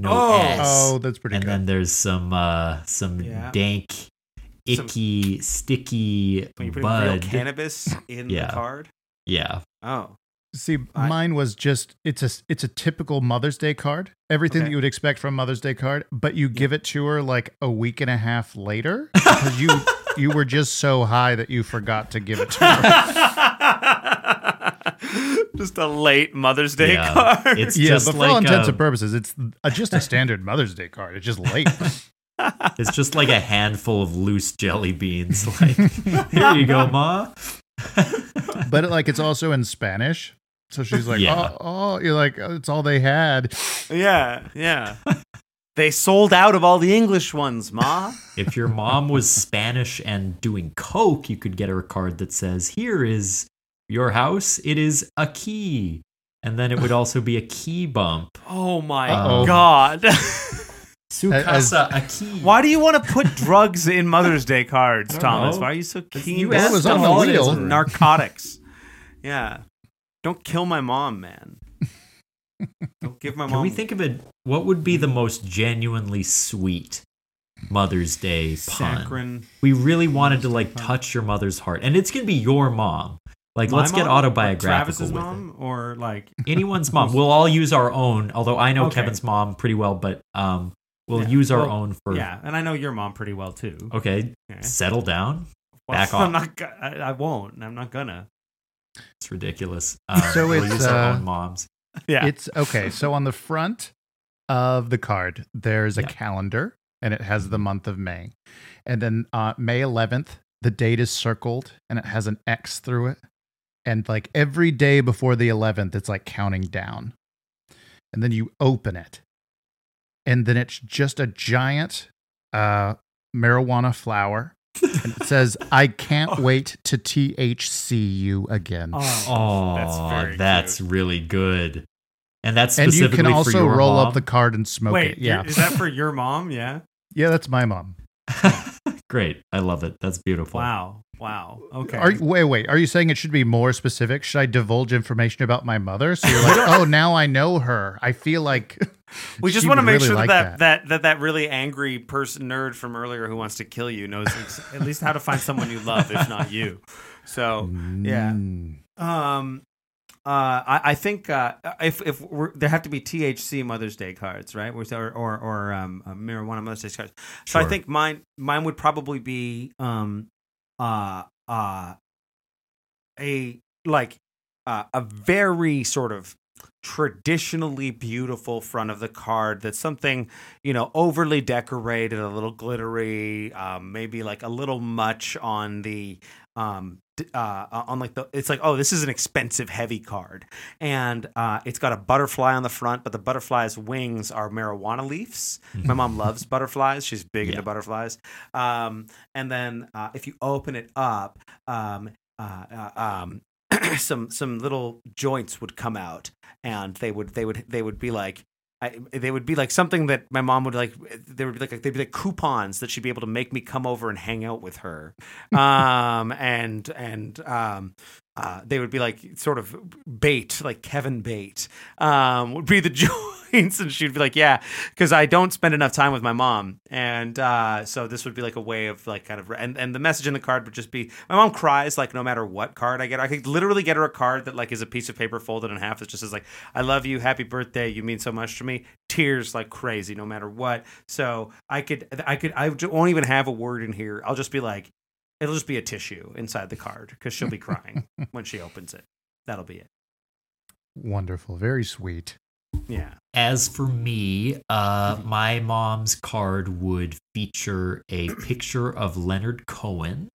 [SPEAKER 3] No
[SPEAKER 2] Oh.
[SPEAKER 3] S.
[SPEAKER 1] oh, that's pretty good.
[SPEAKER 3] and
[SPEAKER 1] good.
[SPEAKER 3] then there's some uh, some
[SPEAKER 2] Yeah.
[SPEAKER 3] dank,
[SPEAKER 2] Some-
[SPEAKER 3] icky, sticky
[SPEAKER 2] when you put real
[SPEAKER 3] bud.
[SPEAKER 2] cannabis in
[SPEAKER 3] Yeah.
[SPEAKER 2] the card.
[SPEAKER 3] yeah.
[SPEAKER 2] Oh,
[SPEAKER 1] See,
[SPEAKER 2] I-
[SPEAKER 1] mine was just it's a it's a typical Mother's Day card. Everything
[SPEAKER 2] Okay.
[SPEAKER 1] that you would expect from a Mother's Day card, but you give it to her like a week and a half later *laughs* because you you were just so high that you forgot to give it to her. *laughs* *laughs*
[SPEAKER 2] just a late Mother's Day
[SPEAKER 3] Yeah.
[SPEAKER 2] card.
[SPEAKER 3] It's
[SPEAKER 1] yeah,
[SPEAKER 3] just
[SPEAKER 1] but for
[SPEAKER 3] like
[SPEAKER 1] all intents
[SPEAKER 3] a-
[SPEAKER 1] and um, purposes, it's a, just a standard Mother's Day card. It's just late. *laughs* *laughs*
[SPEAKER 3] It's just like a handful of loose jelly beans. Like, here you go, ma.
[SPEAKER 1] but like it's also in Spanish. So she's like,
[SPEAKER 3] Yeah.
[SPEAKER 1] oh, oh, you're like, oh, it's all they had.
[SPEAKER 2] yeah, yeah. they sold out of all the English ones, Ma.
[SPEAKER 3] If your mom was Spanish and doing coke, you could get her a card that says, "Here is your house. It is a key." And then it would also be a key bump.
[SPEAKER 2] Oh my
[SPEAKER 1] Uh-oh.
[SPEAKER 2] god. *laughs*
[SPEAKER 3] Sukasa a key.
[SPEAKER 2] Why do you want to put drugs in Mother's Day cards, Thomas?
[SPEAKER 3] know.
[SPEAKER 2] Why are you so keen?
[SPEAKER 3] you
[SPEAKER 2] to
[SPEAKER 1] asked on the wheel.
[SPEAKER 2] Narcotics. Yeah. Don't kill my mom, man. Don't give my mom.
[SPEAKER 3] Can
[SPEAKER 2] mom.
[SPEAKER 3] we think of it? What would be the most genuinely sweet Mother's Day pun?
[SPEAKER 2] Saccharine.
[SPEAKER 3] We really wanted to like touch your mother's heart, and it's gonna be your mom. Like,
[SPEAKER 2] My
[SPEAKER 3] let's get
[SPEAKER 2] mom? Like
[SPEAKER 3] autobiographical
[SPEAKER 2] Travis's
[SPEAKER 3] with
[SPEAKER 2] mom, or like. *laughs*
[SPEAKER 3] Anyone's mom. We'll all use our own. Although I know
[SPEAKER 2] Okay.
[SPEAKER 3] Kevin's mom pretty well, but um, we'll
[SPEAKER 2] Yeah.
[SPEAKER 3] use our
[SPEAKER 2] Well,
[SPEAKER 3] own for.
[SPEAKER 2] yeah, and I know your mom pretty well too.
[SPEAKER 3] Okay,
[SPEAKER 2] Okay.
[SPEAKER 3] settle down.
[SPEAKER 2] Well,
[SPEAKER 3] back *laughs*
[SPEAKER 2] I'm
[SPEAKER 3] off.
[SPEAKER 2] not. go- I, I won't. I'm not gonna.
[SPEAKER 3] It's ridiculous. Um,
[SPEAKER 1] So
[SPEAKER 3] we'll
[SPEAKER 1] it's,
[SPEAKER 3] use our
[SPEAKER 1] uh,
[SPEAKER 3] own moms. *laughs*
[SPEAKER 2] Yeah.
[SPEAKER 1] It's okay. So on the front of the card, there's a
[SPEAKER 3] Yeah.
[SPEAKER 1] calendar and it has the month of May. And then uh, May 11th, the date is circled and it has an X through it. And like every day before the 11th, it's like counting down. And then you open it. And then it's just a giant uh, marijuana flower. and it says, *laughs* I can't wait to THC you again.
[SPEAKER 3] Oh,
[SPEAKER 2] that's very
[SPEAKER 3] that's
[SPEAKER 2] cute.
[SPEAKER 3] really good. And that's
[SPEAKER 1] and you
[SPEAKER 3] specifically
[SPEAKER 1] can
[SPEAKER 3] for
[SPEAKER 1] also
[SPEAKER 3] your
[SPEAKER 1] roll
[SPEAKER 3] mom?
[SPEAKER 1] up the card and smoke
[SPEAKER 2] Wait,
[SPEAKER 1] it. Yeah.
[SPEAKER 2] is that for your mom? Yeah. *laughs*
[SPEAKER 1] Yeah, that's my mom. *laughs*
[SPEAKER 3] Great, I love it. That's beautiful.
[SPEAKER 2] Wow. Wow. Okay.
[SPEAKER 1] Are you, wait, wait. Are you saying it should be more specific? Should I divulge information about my mother? So you're like, *laughs* oh, now I know her. I feel like
[SPEAKER 2] we just want to make
[SPEAKER 1] really
[SPEAKER 2] sure
[SPEAKER 1] like
[SPEAKER 2] that, that that that really angry person nerd from earlier who wants to kill you knows ex- at least how to find someone you love, if not you. So yeah.
[SPEAKER 1] Mm.
[SPEAKER 2] Um, Uh, I, I think uh, if if we're, there have to be THC Mother's Day cards, right? Or or, or um, uh, marijuana Mother's Day cards. So I think mine mine would probably be um uh uh a like uh, a very sort of traditionally beautiful front of the card that's something you know overly decorated a little glittery um, maybe like a little much on the um uh on like the it's like oh this is an expensive heavy card. And uh it's got a butterfly on the front but the butterfly's wings are marijuana leaves. My mom loves butterflies. She's big
[SPEAKER 3] Yeah.
[SPEAKER 2] into butterflies. Um and then uh if you open it up um uh, uh um *clears throat* some some little joints would come out and they would they would they would be like I, they would be like something that my mom would like. They would be like they'd be like coupons that she'd be able to make me come over and hang out with her, *laughs* um, and and um, uh, they would be like sort of bait, like Kevin bait, um, would be the *laughs* and she'd be like, yeah, because I don't spend enough time with my mom, and uh, so this would be like a way of like kind of and and the message in the card would just be my mom cries like no matter what card I get, I could literally get her a card that like is a piece of paper folded in half that just says like I love you, happy birthday, you mean so much to me, tears like crazy no matter what. So I could I could I won't even have a word in here. I'll just be like it'll just be a tissue inside the card because she'll be crying *laughs* when she opens it. That'll be it.
[SPEAKER 1] Wonderful. Very sweet.
[SPEAKER 2] Yeah.
[SPEAKER 3] As for me, uh, my mom's card would feature a *clears throat* picture of Leonard Cohen,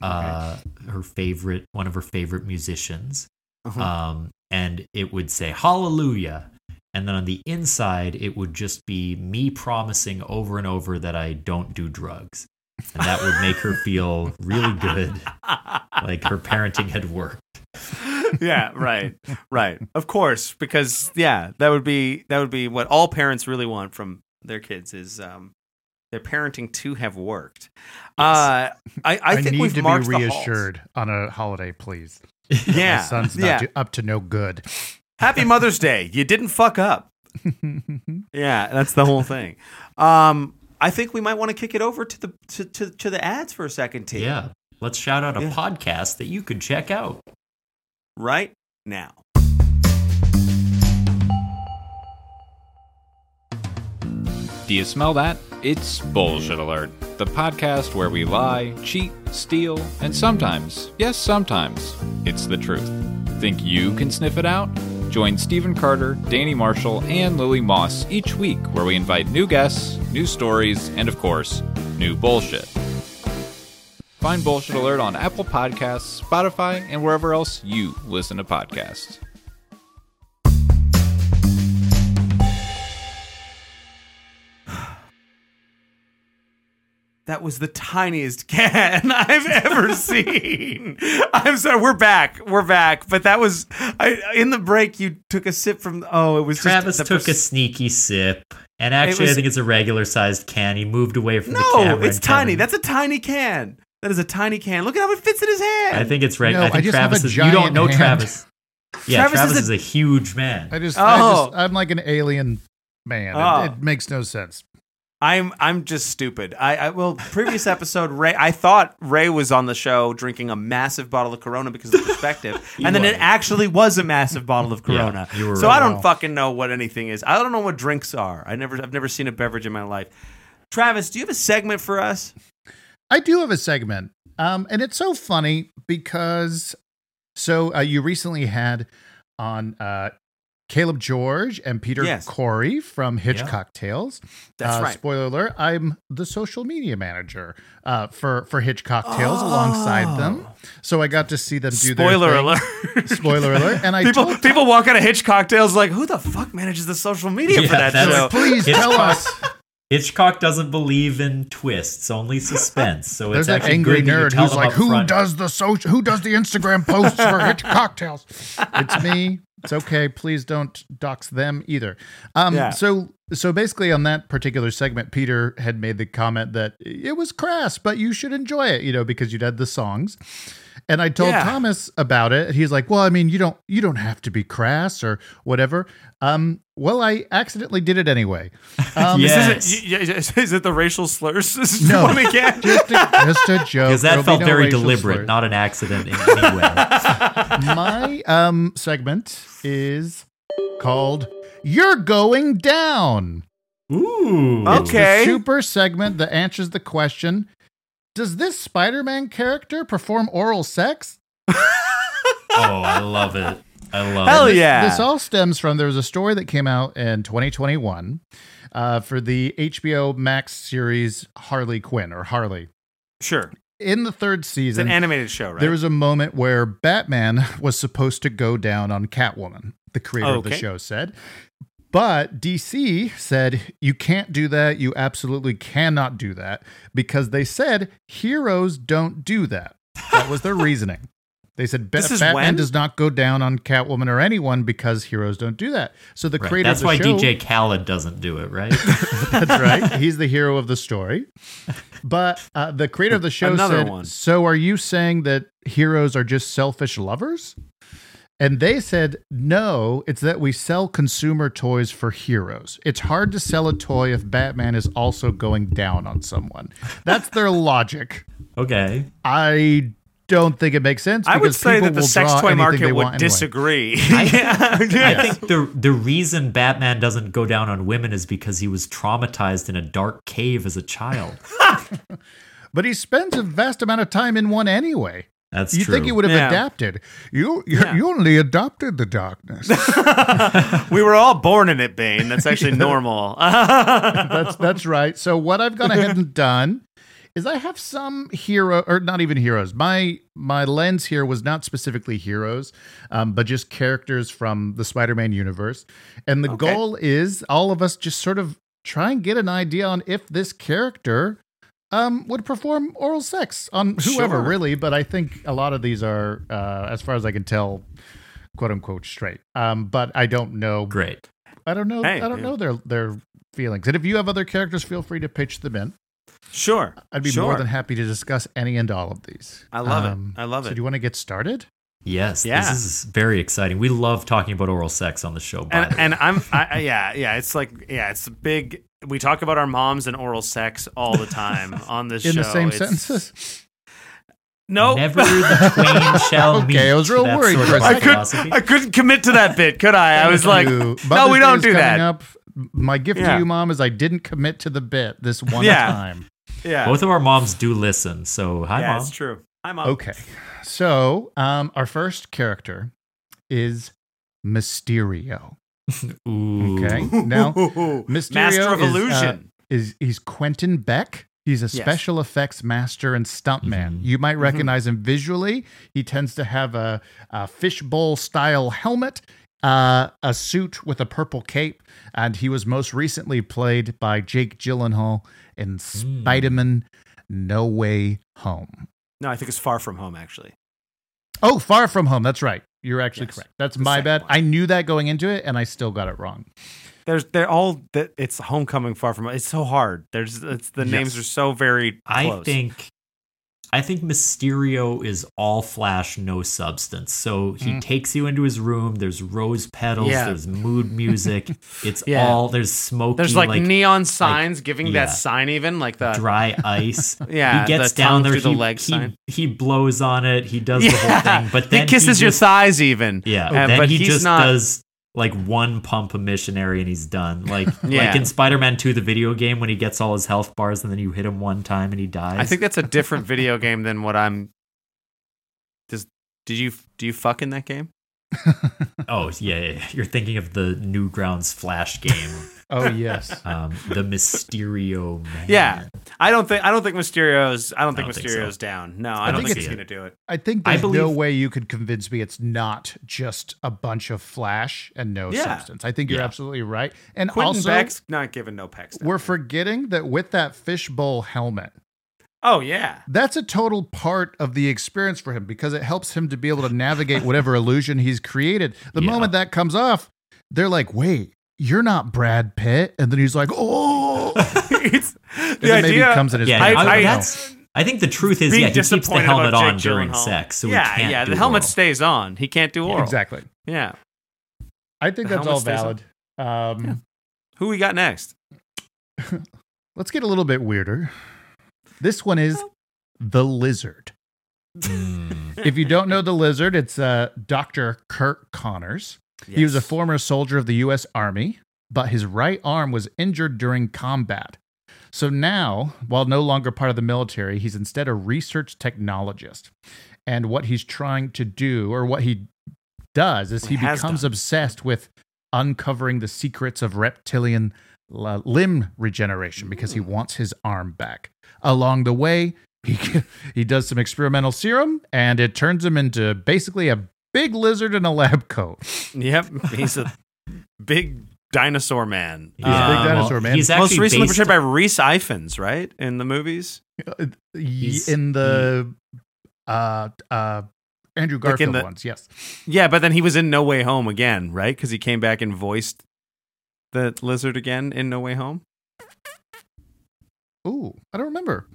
[SPEAKER 3] uh, her favorite, one of her favorite musicians,
[SPEAKER 2] Uh-huh.
[SPEAKER 3] um, and it would say "Hallelujah," and then on the inside, it would just be me promising over and over that I don't do drugs, and that would make her feel really good, *laughs* like her parenting had worked. *laughs*
[SPEAKER 2] yeah, right, right. Of course, because yeah, that would be that would be what all parents really want from their kids is um, their parenting to have worked. Uh, I I
[SPEAKER 1] I,
[SPEAKER 2] think
[SPEAKER 1] need
[SPEAKER 2] we've
[SPEAKER 1] to be
[SPEAKER 2] marked the
[SPEAKER 1] reassured on a holiday, please.
[SPEAKER 2] Yeah,
[SPEAKER 1] My son's not
[SPEAKER 2] yeah.
[SPEAKER 1] to- up to no good.
[SPEAKER 2] Happy Mother's Day. You didn't fuck up. *laughs* Yeah, that's the whole thing. Um, I think we might want to kick it over to the to, to, to the ads for a second, T.
[SPEAKER 3] Yeah, let's shout out a
[SPEAKER 2] Yeah.
[SPEAKER 3] podcast that you could check out.
[SPEAKER 2] Right now.
[SPEAKER 4] Do you smell that? It's Bullshit Alert, the podcast where we lie, cheat, steal, and sometimes, yes, sometimes, it's the truth. Think you can sniff it out? Join Stephen Carter, Danny Marshall, and Lily Moss each week where we invite new guests, new stories, and of course, new bullshit. Find Bullshit Alert on Apple Podcasts, Spotify, and wherever else you listen to podcasts.
[SPEAKER 2] That was the tiniest *laughs* can I've ever seen. I'm sorry. We're back. We're back. But that was I, in the break. You took a sip from. Oh, it was
[SPEAKER 3] Travis
[SPEAKER 2] just the
[SPEAKER 3] took a sneaky sip, and actually, I think it's a regular sized can. He moved away from the
[SPEAKER 2] can.
[SPEAKER 3] No,
[SPEAKER 2] it's tiny.
[SPEAKER 3] Kevin-
[SPEAKER 2] That's a tiny can. That is a tiny can. Look at how it fits in his hand.
[SPEAKER 3] I think it's right.
[SPEAKER 1] No,
[SPEAKER 3] I
[SPEAKER 1] I
[SPEAKER 3] think
[SPEAKER 1] just have
[SPEAKER 3] Travis
[SPEAKER 1] a
[SPEAKER 3] is. You don't know
[SPEAKER 1] hand.
[SPEAKER 3] Travis. *laughs* Yeah,
[SPEAKER 2] Travis
[SPEAKER 3] Travis,
[SPEAKER 2] is
[SPEAKER 3] is,
[SPEAKER 2] a-
[SPEAKER 3] a, huge man.
[SPEAKER 1] I just, I
[SPEAKER 2] Oh.
[SPEAKER 1] just, I'm like an alien man. It-
[SPEAKER 2] Oh.
[SPEAKER 1] It, makes no sense.
[SPEAKER 2] I'm I'm just stupid. I, I well, previous episode, Ray. I thought Ray was on the show drinking a massive bottle of Corona because of the perspective, *laughs* and then it actually was a massive bottle of Corona.
[SPEAKER 3] you were
[SPEAKER 2] so
[SPEAKER 3] right.
[SPEAKER 2] I don't
[SPEAKER 1] Wow.
[SPEAKER 2] fucking know what anything is. I don't know what drinks are. I never I've never seen a beverage in my life. Travis, do you have a segment for us?
[SPEAKER 1] I do have a segment. Um, and it's so funny because so uh, you recently had on uh, Caleb George and Peter
[SPEAKER 2] Yes.
[SPEAKER 1] Corey from Hitchcock Tales.
[SPEAKER 2] That's
[SPEAKER 1] Uh,
[SPEAKER 2] right.
[SPEAKER 1] Spoiler alert: I'm the social media manager uh, for for Hitchcock Tales alongside them. So I got to see them do
[SPEAKER 2] Oh. Spoiler
[SPEAKER 1] their thing.
[SPEAKER 2] alert.
[SPEAKER 1] Spoiler alert! And I
[SPEAKER 2] people
[SPEAKER 1] told
[SPEAKER 2] people walk out of Hitchcock Tales like, who the fuck manages the social media for that
[SPEAKER 3] that's-
[SPEAKER 2] show?
[SPEAKER 1] please tell us.
[SPEAKER 3] Hitchcock doesn't believe in twists, only suspense. So
[SPEAKER 1] There's
[SPEAKER 3] it's
[SPEAKER 1] that
[SPEAKER 3] actually
[SPEAKER 1] angry
[SPEAKER 3] good that you
[SPEAKER 1] nerd
[SPEAKER 3] tell
[SPEAKER 1] who's like, "Who
[SPEAKER 3] front."
[SPEAKER 1] does the social? Who does the Instagram posts for *laughs* Hitchcock Tales?" It's me. It's okay. Please don't dox them either. Um,
[SPEAKER 2] Yeah.
[SPEAKER 1] So, so basically, on that particular segment, Peter had made the comment that it was crass, but you should enjoy it, you know, because you'd had the songs. And I told
[SPEAKER 2] Yeah.
[SPEAKER 1] Thomas about it. He's like, "Well, I mean, you don't you don't have to be crass or whatever." Um, well, I accidentally did it anyway. *laughs* Um,
[SPEAKER 3] Yeah.
[SPEAKER 2] Is, it, y- y- is, *laughs* is it the racial slurs? This is
[SPEAKER 1] No.
[SPEAKER 2] one again. *laughs*
[SPEAKER 1] just a, just a joke.
[SPEAKER 3] Because that
[SPEAKER 1] There'll be
[SPEAKER 3] felt
[SPEAKER 1] no
[SPEAKER 3] very deliberate,
[SPEAKER 1] slurs.
[SPEAKER 3] not an accident in any way.
[SPEAKER 1] My um segment is called "You're Going Down."
[SPEAKER 3] Ooh.
[SPEAKER 2] Okay.
[SPEAKER 1] The super segment that answers the question: Does this Spider-Man character perform oral sex? *laughs*
[SPEAKER 3] Oh, I love it. I love
[SPEAKER 2] Hell
[SPEAKER 3] it.
[SPEAKER 1] This-
[SPEAKER 2] yeah.
[SPEAKER 1] This all stems from there was a story that came out in 2021 uh, for the HBO Max series Harley Quinn or Harley.
[SPEAKER 2] Sure.
[SPEAKER 1] In the third
[SPEAKER 2] It's
[SPEAKER 1] season,
[SPEAKER 2] an animated show, right?
[SPEAKER 1] there was a moment where Batman *laughs* was supposed to go down on Catwoman, the creator of the show said. But DC said, you can't do that. You absolutely cannot do that because they said heroes don't do that. That was their reasoning. They said Ba- Batman
[SPEAKER 2] when?
[SPEAKER 1] does not go down on Catwoman or anyone because heroes don't do that. So the
[SPEAKER 3] Right.
[SPEAKER 1] creator
[SPEAKER 3] That's
[SPEAKER 1] of the
[SPEAKER 3] why
[SPEAKER 1] show,
[SPEAKER 3] DJ Khaled doesn't do it, right? *laughs* *laughs*
[SPEAKER 1] that's right. He's the hero of the story. But uh, the creator of the show
[SPEAKER 2] Another
[SPEAKER 1] said,
[SPEAKER 2] one.
[SPEAKER 1] "So are you saying that heroes are just selfish lovers?" And they said, "No, it's that we sell consumer toys for heroes. It's hard to sell a toy if Batman is also going down on someone." That's their *laughs* logic.
[SPEAKER 3] okay.
[SPEAKER 1] I don't think it makes sense.
[SPEAKER 2] I would say that the sex toy market would
[SPEAKER 1] anyway.
[SPEAKER 2] disagree. *laughs* *laughs*
[SPEAKER 3] I think the the reason Batman doesn't go down on women is because he was traumatized in a dark cave as a child.
[SPEAKER 1] But he spends a vast amount of time in one anyway.
[SPEAKER 3] That's
[SPEAKER 1] You
[SPEAKER 3] true.
[SPEAKER 1] think he would have
[SPEAKER 2] Yeah.
[SPEAKER 1] adapted? You you,
[SPEAKER 2] Yeah.
[SPEAKER 1] you only adopted the darkness. *laughs*
[SPEAKER 2] we were all born in it, Bane. That's actually *laughs* normal. *laughs*
[SPEAKER 1] that's that's right. So what I've gone ahead and done is I have some hero or not even heroes. My my lens here was not specifically heroes, um, but just characters from the Spider-Man universe. And the
[SPEAKER 2] Okay.
[SPEAKER 1] goal is all of us just sort of try and get an idea on if this character um, would perform oral sex on whoever,
[SPEAKER 2] Sure.
[SPEAKER 1] really. But I think a lot of these are, uh, as far as I can tell, quote unquote straight. Um, but I don't know
[SPEAKER 3] Great.
[SPEAKER 1] I don't know.
[SPEAKER 2] Hey,
[SPEAKER 1] I don't
[SPEAKER 2] yeah.
[SPEAKER 1] know their their feelings. And if you have other characters, feel free to pitch them in.
[SPEAKER 2] sure.
[SPEAKER 1] I'd be
[SPEAKER 2] sure.
[SPEAKER 1] more than happy to discuss any and all of these. Um,
[SPEAKER 2] I love it. I love
[SPEAKER 1] So
[SPEAKER 2] it.
[SPEAKER 1] do you want to get started?
[SPEAKER 3] Yes,
[SPEAKER 2] Yeah.
[SPEAKER 3] this is very exciting. We love talking about oral sex on the show. By
[SPEAKER 2] and and I'm I, I- yeah yeah it's like yeah it's a big we talk about our moms and oral sex all the time *laughs* on this
[SPEAKER 1] In
[SPEAKER 2] show In
[SPEAKER 1] the same
[SPEAKER 2] It's-
[SPEAKER 1] sentences?
[SPEAKER 2] no
[SPEAKER 3] Never the twain *laughs* shall
[SPEAKER 1] Okay,
[SPEAKER 3] meet.
[SPEAKER 1] I was real worried
[SPEAKER 3] sort of.
[SPEAKER 2] I could, I couldn't commit to that bit could I I was like
[SPEAKER 1] You-
[SPEAKER 2] no
[SPEAKER 1] Mother's
[SPEAKER 2] we don't
[SPEAKER 1] is
[SPEAKER 2] do that
[SPEAKER 1] Up. My gift
[SPEAKER 2] Yeah.
[SPEAKER 1] to you, mom, is I didn't commit to the bit this *laughs* one
[SPEAKER 2] Yeah.
[SPEAKER 1] time.
[SPEAKER 2] yeah
[SPEAKER 3] Both of our moms do listen, so hi,
[SPEAKER 2] yeah
[SPEAKER 3] mom.
[SPEAKER 2] That's true I'm up
[SPEAKER 1] Okay, so um, our first character is Mysterio. *laughs*
[SPEAKER 3] Ooh.
[SPEAKER 1] Okay, now *laughs* Mysterio
[SPEAKER 2] Master of
[SPEAKER 1] is, uh,
[SPEAKER 2] Illusion
[SPEAKER 1] is he's Quentin Beck. He's a
[SPEAKER 2] Yes.
[SPEAKER 1] special effects master and stuntman.
[SPEAKER 3] Mhm.
[SPEAKER 1] You might recognize him visually. He tends to have a, a fishbowl style helmet, uh, a suit with a purple cape, and he was most recently played by Jake Gyllenhaal in Spider-Man: No Way Home.
[SPEAKER 2] no I think it's Far From Home actually
[SPEAKER 1] Oh, Far From Home. That's right. You're actually
[SPEAKER 2] Yes.
[SPEAKER 1] correct. That's
[SPEAKER 2] The
[SPEAKER 1] my bad.
[SPEAKER 2] one.
[SPEAKER 1] I knew that going into it, and I still got it wrong.
[SPEAKER 2] there's they're all that it's Homecoming Far From Home it's so hard there's it's the names are so very
[SPEAKER 3] I think I think Mysterio is all flash, no substance. So he
[SPEAKER 1] Mm.
[SPEAKER 3] takes you into his room. There's rose petals.
[SPEAKER 2] Yeah.
[SPEAKER 3] There's mood *laughs* music. It's
[SPEAKER 2] Yeah.
[SPEAKER 3] all there's smoke.
[SPEAKER 2] there's like, neon signs
[SPEAKER 3] like-
[SPEAKER 2] giving
[SPEAKER 3] yeah.
[SPEAKER 2] that sign even like the
[SPEAKER 3] dry *laughs* ice.
[SPEAKER 2] Yeah,
[SPEAKER 3] he gets
[SPEAKER 2] the
[SPEAKER 3] down there.
[SPEAKER 2] through the
[SPEAKER 3] he,
[SPEAKER 2] leg
[SPEAKER 3] he,
[SPEAKER 2] sign.
[SPEAKER 3] he blows on it. He does the whole thing. But then
[SPEAKER 2] he kisses your
[SPEAKER 3] just,
[SPEAKER 2] thighs even
[SPEAKER 3] Yeah,
[SPEAKER 2] Uh, but
[SPEAKER 3] he
[SPEAKER 2] he's
[SPEAKER 3] just
[SPEAKER 2] not
[SPEAKER 3] does like one pump a missionary and he's done. Like *laughs*
[SPEAKER 2] Yeah.
[SPEAKER 3] like in Spider-Man 2 the video game when he gets all his health bars and then you hit him one time and he dies.
[SPEAKER 2] I think that's a different *laughs* video game than what I'm. Does did you do you fuck in that game?
[SPEAKER 3] Oh, yeah, yeah, yeah. You're thinking of the Newgrounds Flash game. *laughs*
[SPEAKER 1] Oh yes. *laughs*
[SPEAKER 3] um, the Mysterio Man.
[SPEAKER 2] Yeah. I don't think I don't think Mysterio's I don't think
[SPEAKER 3] don't think so.
[SPEAKER 2] Mysterio's down. No, I,
[SPEAKER 1] I
[SPEAKER 2] don't
[SPEAKER 1] think
[SPEAKER 2] think he's
[SPEAKER 3] it's-
[SPEAKER 2] gonna do it.
[SPEAKER 1] I think
[SPEAKER 3] I
[SPEAKER 1] there's no way you could convince me it's not just a bunch of flash and no
[SPEAKER 2] Yeah.
[SPEAKER 1] substance. I think you're
[SPEAKER 3] Yeah.
[SPEAKER 1] absolutely right. And
[SPEAKER 2] Quentin
[SPEAKER 1] also,
[SPEAKER 2] Beck's not giving no pecs. down.
[SPEAKER 1] we're forgetting that with that fishbowl helmet,
[SPEAKER 2] oh yeah,
[SPEAKER 1] that's a total part of the experience for him because it helps him to be able to navigate whatever *laughs* illusion he's created. The
[SPEAKER 3] Yeah.
[SPEAKER 1] moment that comes off, they're like, "Wait, you're not Brad Pitt," and then he's like, "Oh." *laughs*
[SPEAKER 2] it's,
[SPEAKER 1] And
[SPEAKER 2] the
[SPEAKER 1] then
[SPEAKER 2] idea.
[SPEAKER 1] it comes in his
[SPEAKER 3] Yeah,
[SPEAKER 1] pants.
[SPEAKER 2] I-
[SPEAKER 1] I,
[SPEAKER 2] I-
[SPEAKER 3] that's I think the truth is, yeah, he keeps the helmet on during
[SPEAKER 2] Gyllenhaal.
[SPEAKER 3] sex, so
[SPEAKER 2] yeah,
[SPEAKER 3] he can't
[SPEAKER 2] yeah. The helmet
[SPEAKER 3] oral.
[SPEAKER 2] stays on. He can't do oral.
[SPEAKER 1] Exactly.
[SPEAKER 2] Yeah.
[SPEAKER 1] I think
[SPEAKER 2] The
[SPEAKER 1] that's all valid. Um,
[SPEAKER 2] Who we got next? *laughs*
[SPEAKER 1] Let's get a little bit weirder. This one is the lizard.
[SPEAKER 3] Mm.
[SPEAKER 1] If you don't know the lizard, it's uh, Dr. Curt Connors. He was a former soldier of the U.S. Army, but his right arm was injured during combat. So now, while no longer part of the military, he's instead a research technologist. And what he's trying to do, or what he does, is he
[SPEAKER 2] He
[SPEAKER 1] becomes
[SPEAKER 2] done.
[SPEAKER 1] obsessed with uncovering the secrets of reptilian uh, limb regeneration because he wants his arm back. Along the way, he *laughs* he does some experimental serum, and it turns him into basically a big lizard in a lab coat.
[SPEAKER 2] Yep. He's a big dinosaur man.
[SPEAKER 1] He's a big
[SPEAKER 2] Um,
[SPEAKER 1] dinosaur man.
[SPEAKER 3] He's
[SPEAKER 2] Most recently portrayed by Rhys Ifans, right? In the movies.
[SPEAKER 3] He's-
[SPEAKER 1] in the uh uh Andrew
[SPEAKER 2] Like in
[SPEAKER 1] Garfield
[SPEAKER 2] the-
[SPEAKER 1] ones, yes.
[SPEAKER 2] Yeah, but then he was in No Way Home again, right? Because he came back and voiced the lizard again in No Way Home.
[SPEAKER 1] Ooh, I don't remember.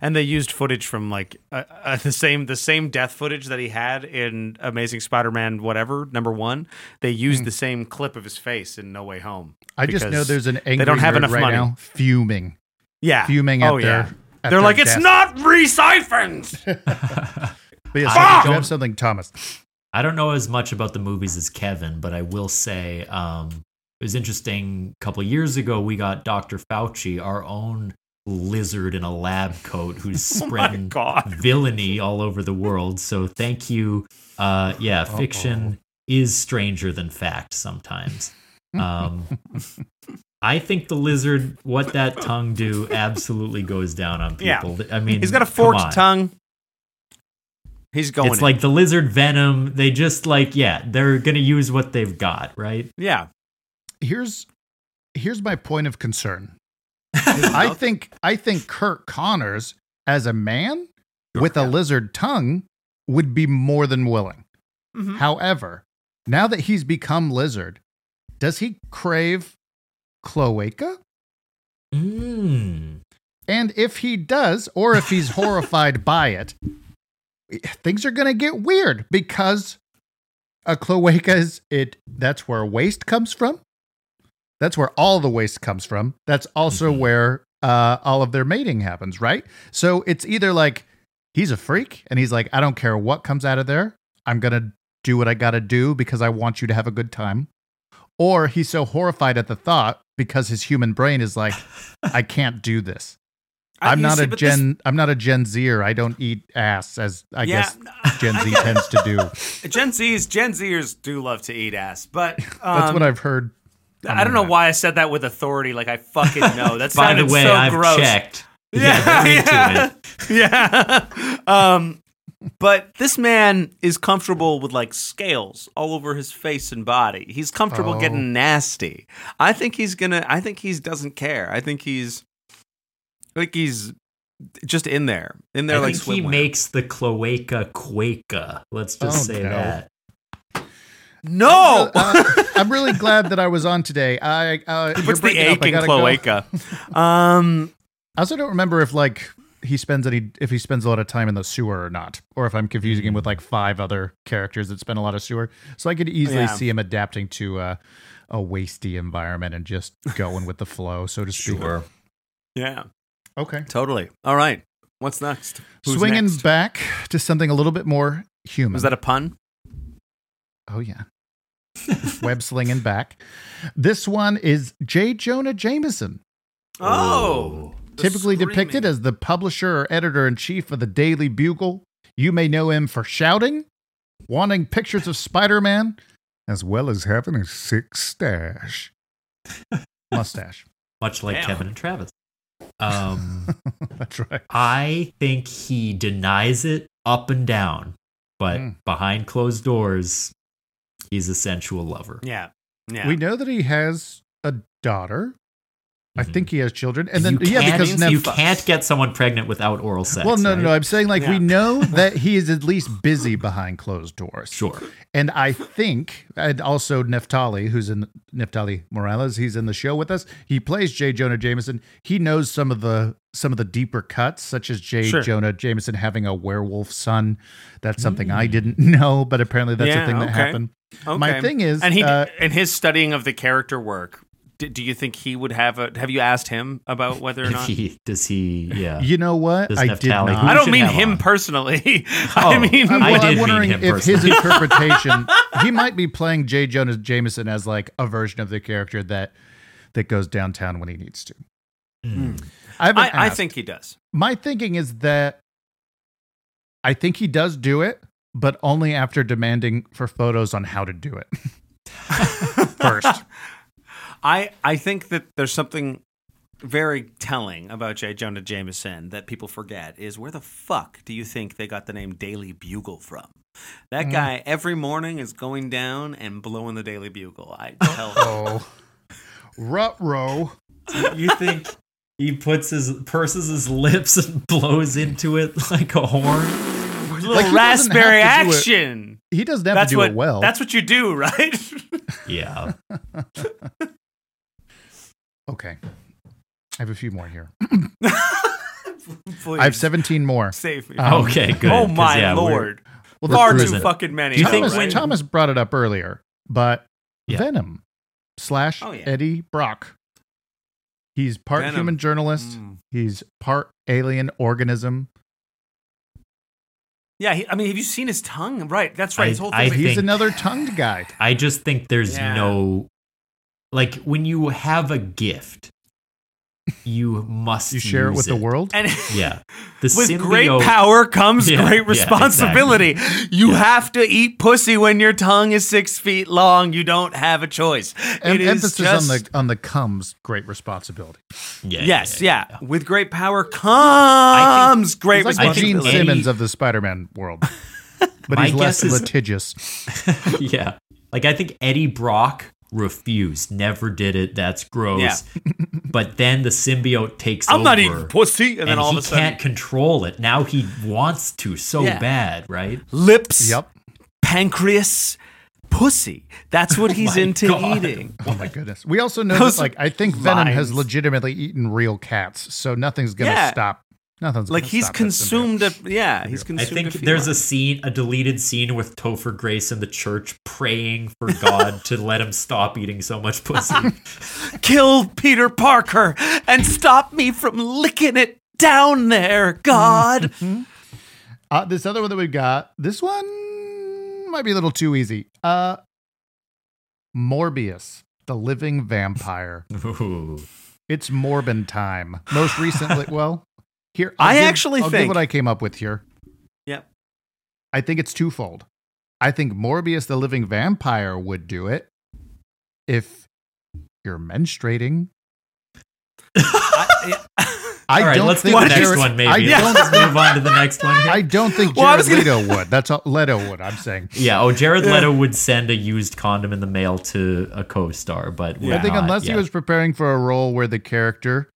[SPEAKER 2] And they used footage from like uh, uh, *laughs* the same the same death footage that he had in Amazing Spider-Man whatever number one. They used
[SPEAKER 1] Hmm.
[SPEAKER 2] the same clip of his face in No Way Home.
[SPEAKER 1] I just know there's an angry they
[SPEAKER 2] don't have enough
[SPEAKER 1] right
[SPEAKER 2] money.
[SPEAKER 1] now fuming,
[SPEAKER 2] Yeah,
[SPEAKER 1] fuming at
[SPEAKER 2] Oh,
[SPEAKER 1] their.
[SPEAKER 2] yeah.
[SPEAKER 1] at
[SPEAKER 2] They're
[SPEAKER 1] their
[SPEAKER 2] like, it's not Rhys Ifans. *laughs*
[SPEAKER 1] But yes,
[SPEAKER 3] I
[SPEAKER 1] you have something, Thomas.
[SPEAKER 3] I don't know as much about the movies as Kevin, but I will say um, it was interesting. A couple of years ago, we got Dr. Fauci, our own lizard in a lab coat, who's *laughs*
[SPEAKER 2] oh
[SPEAKER 3] spreading
[SPEAKER 2] god.
[SPEAKER 3] villainy all over the world. So thank you. Uh, yeah, fiction is stranger than fact sometimes. *laughs* Um, I think the lizard, what that tongue do, absolutely goes down on
[SPEAKER 2] Yeah.
[SPEAKER 3] people. I mean,
[SPEAKER 2] He's got a forked tongue. He's going.
[SPEAKER 3] It's
[SPEAKER 2] in.
[SPEAKER 3] like the lizard venom. They just like, yeah, they're gonna use what they've got, right?
[SPEAKER 2] yeah.
[SPEAKER 1] Here's here's my point of concern. I think I think Curt Connors as a man with a lizard tongue would be more than willing.
[SPEAKER 2] Mhm.
[SPEAKER 1] However, now that he's become lizard, does he crave cloaca?
[SPEAKER 3] Mm.
[SPEAKER 1] And if he does, or if he's horrified *laughs* by it, things are going to get weird because a cloaca is it. That's where waste comes from. That's where all the waste comes from. That's also
[SPEAKER 3] Mhm.
[SPEAKER 1] where uh, all of their mating happens, right? So it's either like he's a freak and he's like, I don't care what comes out of there. I'm going to do what I got to do because I want you to have a good time. Or he's so horrified at the thought because his human brain is like, I *laughs* can't do this. I'm not
[SPEAKER 2] see,
[SPEAKER 1] a
[SPEAKER 2] but this-
[SPEAKER 1] Gen. I'm not a Gen Zer. I don't eat ass as I
[SPEAKER 2] Yeah,
[SPEAKER 1] guess *laughs* Gen Z tends to do. *laughs*
[SPEAKER 2] Gen Z's Gen Zers do love to eat ass, but
[SPEAKER 1] That's
[SPEAKER 2] um,
[SPEAKER 1] what I've heard. On
[SPEAKER 2] I don't know why I said that with authority. Like I fucking know. *laughs* That
[SPEAKER 3] By the way,
[SPEAKER 2] so
[SPEAKER 3] I've
[SPEAKER 2] gross.
[SPEAKER 3] checked.
[SPEAKER 2] Yeah,
[SPEAKER 3] they're
[SPEAKER 2] yeah, *laughs* yeah. *laughs* Um, but this man is comfortable with like scales all over his face and body. He's comfortable
[SPEAKER 1] Oh.
[SPEAKER 2] getting nasty. I think he's gonna. I think he's doesn't care. I think he's like he's just in there, in there
[SPEAKER 3] I
[SPEAKER 2] like
[SPEAKER 3] think he makes the cloaca quaca. Let's just
[SPEAKER 1] Oh,
[SPEAKER 3] say
[SPEAKER 1] no.
[SPEAKER 3] that.
[SPEAKER 2] No. *laughs*
[SPEAKER 1] Uh, I'm really glad that I was on today. I uh, you're
[SPEAKER 2] What's the
[SPEAKER 1] breaking up.
[SPEAKER 2] ache
[SPEAKER 1] I
[SPEAKER 2] in
[SPEAKER 1] go.
[SPEAKER 2] cloaca? *laughs* Um,
[SPEAKER 1] I also don't remember if like he spends any if he spends a lot of time in the sewer or not, or if I'm confusing him with like five other characters that spend a lot of sewer. So I could easily
[SPEAKER 2] Yeah.
[SPEAKER 1] see him adapting to uh, a wasty environment and just going with the flow, so to speak.
[SPEAKER 3] Sure.
[SPEAKER 2] yeah,
[SPEAKER 1] Okay.
[SPEAKER 2] totally. All right. What's next? Who's
[SPEAKER 1] Swinging
[SPEAKER 2] next?
[SPEAKER 1] back to something a little bit more human.
[SPEAKER 2] Was that a pun?
[SPEAKER 1] Oh yeah. *laughs* Web slinging back. This one is J. Jonah Jameson,
[SPEAKER 2] Oh, the
[SPEAKER 1] typically depicted as the publisher or editor in chief of the Daily Bugle. You may know him for shouting, wanting pictures of Spider Man, as well as having a sick stash. *laughs* Mustache.
[SPEAKER 3] Much like
[SPEAKER 2] Damn.
[SPEAKER 3] Kevin and Travis. Um, *laughs*
[SPEAKER 1] That's right.
[SPEAKER 3] I think he denies it up and down, but
[SPEAKER 1] Mm.
[SPEAKER 3] behind closed doors, he's a sensual lover.
[SPEAKER 2] Yeah, yeah.
[SPEAKER 1] We know that he has a daughter. I think he has children, and then yeah,
[SPEAKER 3] can't,
[SPEAKER 1] because
[SPEAKER 3] you
[SPEAKER 1] Neph-
[SPEAKER 3] can't get someone pregnant without oral sex.
[SPEAKER 1] well, no,
[SPEAKER 3] right?
[SPEAKER 1] no, no. I'm saying like we know *laughs* that he is at least busy behind closed doors.
[SPEAKER 3] Sure.
[SPEAKER 1] And I think, and also Neftali, who's in Neftali Morales, he's in the show with us. He plays J. Jonah Jameson. He knows some of the some of the deeper cuts, such as J.
[SPEAKER 2] Sure.
[SPEAKER 1] Jonah Jameson having a werewolf son. That's something I didn't *laughs* know, but apparently that's a thing that
[SPEAKER 2] okay.
[SPEAKER 1] happened. My thing is,
[SPEAKER 2] and he
[SPEAKER 1] uh,
[SPEAKER 2] and his studying of the character work. D- Do you think he would have a? Have you asked him about whether or not?
[SPEAKER 3] he does he yeah.
[SPEAKER 1] you know what?
[SPEAKER 3] Does
[SPEAKER 1] I did
[SPEAKER 3] Neftali-
[SPEAKER 1] not.
[SPEAKER 3] who
[SPEAKER 2] I don't mean him
[SPEAKER 3] on?
[SPEAKER 2] personally. *laughs*
[SPEAKER 3] Oh,
[SPEAKER 2] I mean,
[SPEAKER 3] I
[SPEAKER 1] well,
[SPEAKER 3] did
[SPEAKER 1] I'm wondering
[SPEAKER 3] him
[SPEAKER 1] if his *laughs* interpretation, he might be playing J. Jonah Jameson as like a version of the character that that goes downtown when he needs to.
[SPEAKER 3] Mm.
[SPEAKER 1] I,
[SPEAKER 2] I, I think he does.
[SPEAKER 1] my thinking is that I think he does do it, but only after demanding for photos on how to do it *laughs* first.
[SPEAKER 2] I I think that there's something very telling about J. Jonah Jameson that people forget is where the fuck do you think they got the name Daily Bugle from? That mm. guy every morning is going down and blowing the Daily Bugle. I tell you.
[SPEAKER 1] Oh, rut row.
[SPEAKER 3] You think he puts his purses his lips and *laughs* blows into it like a horn?
[SPEAKER 2] little
[SPEAKER 1] Like, he doesn't
[SPEAKER 2] raspberry
[SPEAKER 1] have to do it-
[SPEAKER 2] action.
[SPEAKER 1] He doesn't have
[SPEAKER 2] That's
[SPEAKER 1] to do
[SPEAKER 2] what
[SPEAKER 1] it well.
[SPEAKER 2] that's what you do, *laughs* right?
[SPEAKER 3] Yeah. *laughs*
[SPEAKER 1] okay. I have a few more here.
[SPEAKER 2] Please, *laughs*
[SPEAKER 1] I have 17 more.
[SPEAKER 2] save me.
[SPEAKER 1] Um,
[SPEAKER 3] okay, good.
[SPEAKER 2] Oh my
[SPEAKER 3] yeah,
[SPEAKER 2] lord.
[SPEAKER 1] Well,
[SPEAKER 3] We're
[SPEAKER 2] Far too
[SPEAKER 3] cruising.
[SPEAKER 2] fucking many.
[SPEAKER 3] Do you
[SPEAKER 2] of
[SPEAKER 3] think
[SPEAKER 1] Thomas,
[SPEAKER 3] when-
[SPEAKER 1] Thomas brought it up earlier, but
[SPEAKER 3] Yeah.
[SPEAKER 1] Venom slash
[SPEAKER 2] Oh, yeah.
[SPEAKER 1] Eddie Brock. He's part
[SPEAKER 2] Venom.
[SPEAKER 1] human journalist.
[SPEAKER 2] Mm.
[SPEAKER 1] He's part alien organism.
[SPEAKER 2] Yeah, he, I mean, have you seen his tongue? Right, that's right.
[SPEAKER 3] I-
[SPEAKER 2] His whole
[SPEAKER 3] I
[SPEAKER 2] thing.
[SPEAKER 1] He's
[SPEAKER 3] think-
[SPEAKER 1] another tongued guy.
[SPEAKER 3] I just think there's
[SPEAKER 2] Yeah.
[SPEAKER 3] no like when you have a gift, you must
[SPEAKER 1] You share it
[SPEAKER 3] use
[SPEAKER 1] with the world.
[SPEAKER 2] and *laughs*
[SPEAKER 3] Yeah. The
[SPEAKER 2] with
[SPEAKER 3] symbiote,
[SPEAKER 2] great power comes
[SPEAKER 3] Yeah,
[SPEAKER 2] great
[SPEAKER 3] yeah,
[SPEAKER 2] responsibility. You
[SPEAKER 3] Yeah.
[SPEAKER 2] have to eat pussy when your tongue is six feet long. You don't have a choice.
[SPEAKER 1] And
[SPEAKER 2] it is
[SPEAKER 1] emphasis
[SPEAKER 2] just,
[SPEAKER 1] on the on the comes great responsibility.
[SPEAKER 3] Yeah,
[SPEAKER 2] yes, yeah,
[SPEAKER 3] yeah.
[SPEAKER 2] With great power comes great
[SPEAKER 1] He's like
[SPEAKER 2] responsibility.
[SPEAKER 1] Gene Simmons of the Spider-Man world, *laughs* but he's less
[SPEAKER 3] guess is-
[SPEAKER 1] litigious. *laughs*
[SPEAKER 3] yeah. Like I think Eddie Brock refused, never did it. That's gross.
[SPEAKER 2] Yeah. *laughs*
[SPEAKER 3] but then the symbiote takes over.
[SPEAKER 2] I'm
[SPEAKER 3] over.
[SPEAKER 2] not eating pussy, and,
[SPEAKER 3] and,
[SPEAKER 2] then all
[SPEAKER 3] he
[SPEAKER 2] of a sudden,
[SPEAKER 3] can't control it. Now he wants to so
[SPEAKER 2] Yeah.
[SPEAKER 3] bad, right?
[SPEAKER 2] lips,
[SPEAKER 1] Yep.
[SPEAKER 2] pancreas, pussy. That's what *laughs* oh he's
[SPEAKER 3] my
[SPEAKER 2] into
[SPEAKER 3] God.
[SPEAKER 2] eating.
[SPEAKER 1] Oh my goodness. We also know
[SPEAKER 2] Those
[SPEAKER 1] that, like I think Venom has legitimately eaten real cats, so nothing's gonna
[SPEAKER 2] Yeah.
[SPEAKER 1] stop. Nothing's
[SPEAKER 2] Like he's
[SPEAKER 1] stop
[SPEAKER 2] consumed a yeah, he's consumed.
[SPEAKER 3] I think
[SPEAKER 2] a
[SPEAKER 3] there's a scene, a deleted scene with Topher Grace in the church praying for God to let him stop eating so much pussy. *laughs* *laughs*
[SPEAKER 2] kill Peter Parker and stop me from licking it down there, God. *laughs*
[SPEAKER 1] Uh, this other one that we've got, this one might be a little too easy. Uh, Morbius, the living vampire.
[SPEAKER 3] Ooh.
[SPEAKER 1] It's Morbin time. Most recently, well, here I'll
[SPEAKER 2] I
[SPEAKER 1] give-
[SPEAKER 2] actually
[SPEAKER 1] I'll give
[SPEAKER 2] think-
[SPEAKER 1] what I came up with here.
[SPEAKER 2] Yep.
[SPEAKER 1] I think it's twofold. I think Morbius, the living vampire, would do it if you're menstruating.
[SPEAKER 2] I, *laughs*
[SPEAKER 1] I
[SPEAKER 3] All right,
[SPEAKER 1] don't
[SPEAKER 3] let's do
[SPEAKER 1] think
[SPEAKER 3] the next one, maybe.
[SPEAKER 1] I
[SPEAKER 3] Let's
[SPEAKER 1] don't,
[SPEAKER 3] move on to the next one. here.
[SPEAKER 1] I don't think
[SPEAKER 2] Well,
[SPEAKER 1] Jared
[SPEAKER 2] gonna-
[SPEAKER 1] Leto would. That's all, Leto would. I'm saying.
[SPEAKER 3] yeah. Oh, Jared Leto would send a used condom in the mail to a co-star, but
[SPEAKER 2] Yeah.
[SPEAKER 1] I think
[SPEAKER 3] not
[SPEAKER 1] unless he was preparing for a role where the character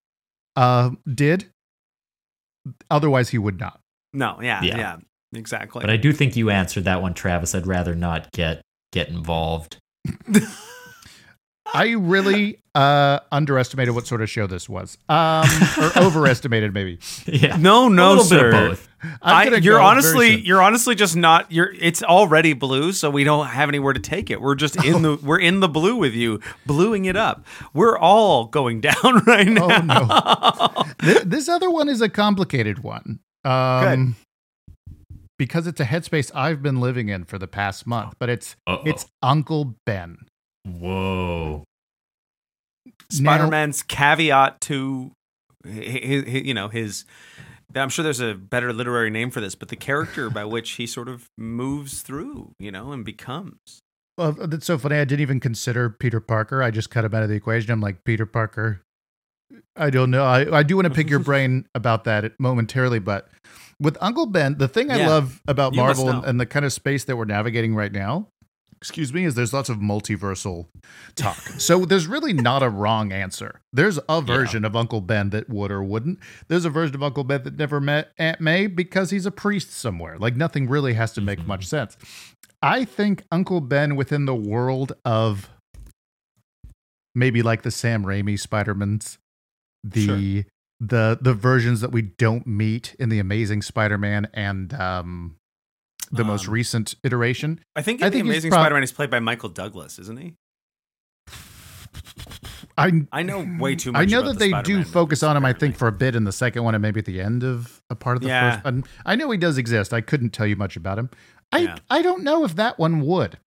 [SPEAKER 1] uh, did, otherwise he would not.
[SPEAKER 2] no, yeah,
[SPEAKER 3] Yeah.
[SPEAKER 2] yeah, exactly.
[SPEAKER 3] But I do think you answered that one, Travis. I'd rather not get get involved. *laughs*
[SPEAKER 1] I really uh, underestimated what sort of show this was, um, or *laughs* overestimated maybe.
[SPEAKER 3] yeah.
[SPEAKER 2] no,
[SPEAKER 3] a
[SPEAKER 2] no,
[SPEAKER 3] little
[SPEAKER 2] sir.
[SPEAKER 3] bit of both.
[SPEAKER 1] I'm gonna
[SPEAKER 2] you're honestly, you're honestly just not. You're. It's already blue, so we don't have anywhere to take it. We're just in the. We're in the blue with you, bluing it up. We're all going *laughs* down right now.
[SPEAKER 1] Oh no! Th- this other one is a complicated one. Um, Because it's a headspace I've been living in for the past month, but it's
[SPEAKER 3] Uh-oh.
[SPEAKER 1] it's Uncle Ben.
[SPEAKER 3] Whoa.
[SPEAKER 2] Spider-Man's caveat to his, you know his I'm sure there's a better literary name for this, but the character by *laughs* which he sort of moves through, you know, and becomes.
[SPEAKER 1] Well, that's so funny. I didn't even consider Peter Parker. I just cut him out of the equation. I'm like, Peter Parker. I don't know. I, I do want to pick your *laughs* brain about that momentarily, but with Uncle Ben, the thing I
[SPEAKER 2] Yeah.
[SPEAKER 1] love about Marvel and, and the kind of space that we're navigating right now excuse me, is there's lots of multiversal talk. *laughs* so there's really not a wrong answer. There's a version of Uncle Ben that would or wouldn't. There's a version of Uncle Ben that never met Aunt May because he's a priest somewhere. Like nothing really has to make much sense. I think Uncle Ben within the world of maybe like the Sam Raimi Spider-Mans, the the the versions that we don't meet in the Amazing Spider-Man and um the most
[SPEAKER 2] Um,
[SPEAKER 1] recent iteration.
[SPEAKER 2] I think
[SPEAKER 1] I
[SPEAKER 2] in the Amazing
[SPEAKER 1] prob-
[SPEAKER 2] Spider-Man is played by Michael Douglas, isn't he?
[SPEAKER 1] I
[SPEAKER 2] I know way too much.
[SPEAKER 1] I know that
[SPEAKER 2] the
[SPEAKER 1] they
[SPEAKER 2] Spider-Man
[SPEAKER 1] do focus on him. I think for a bit in the second one, and maybe at the end of a part of the
[SPEAKER 2] Yeah.
[SPEAKER 1] first. And I know he does exist. I couldn't tell you much about him. I
[SPEAKER 2] Yeah.
[SPEAKER 1] I don't know if that one would.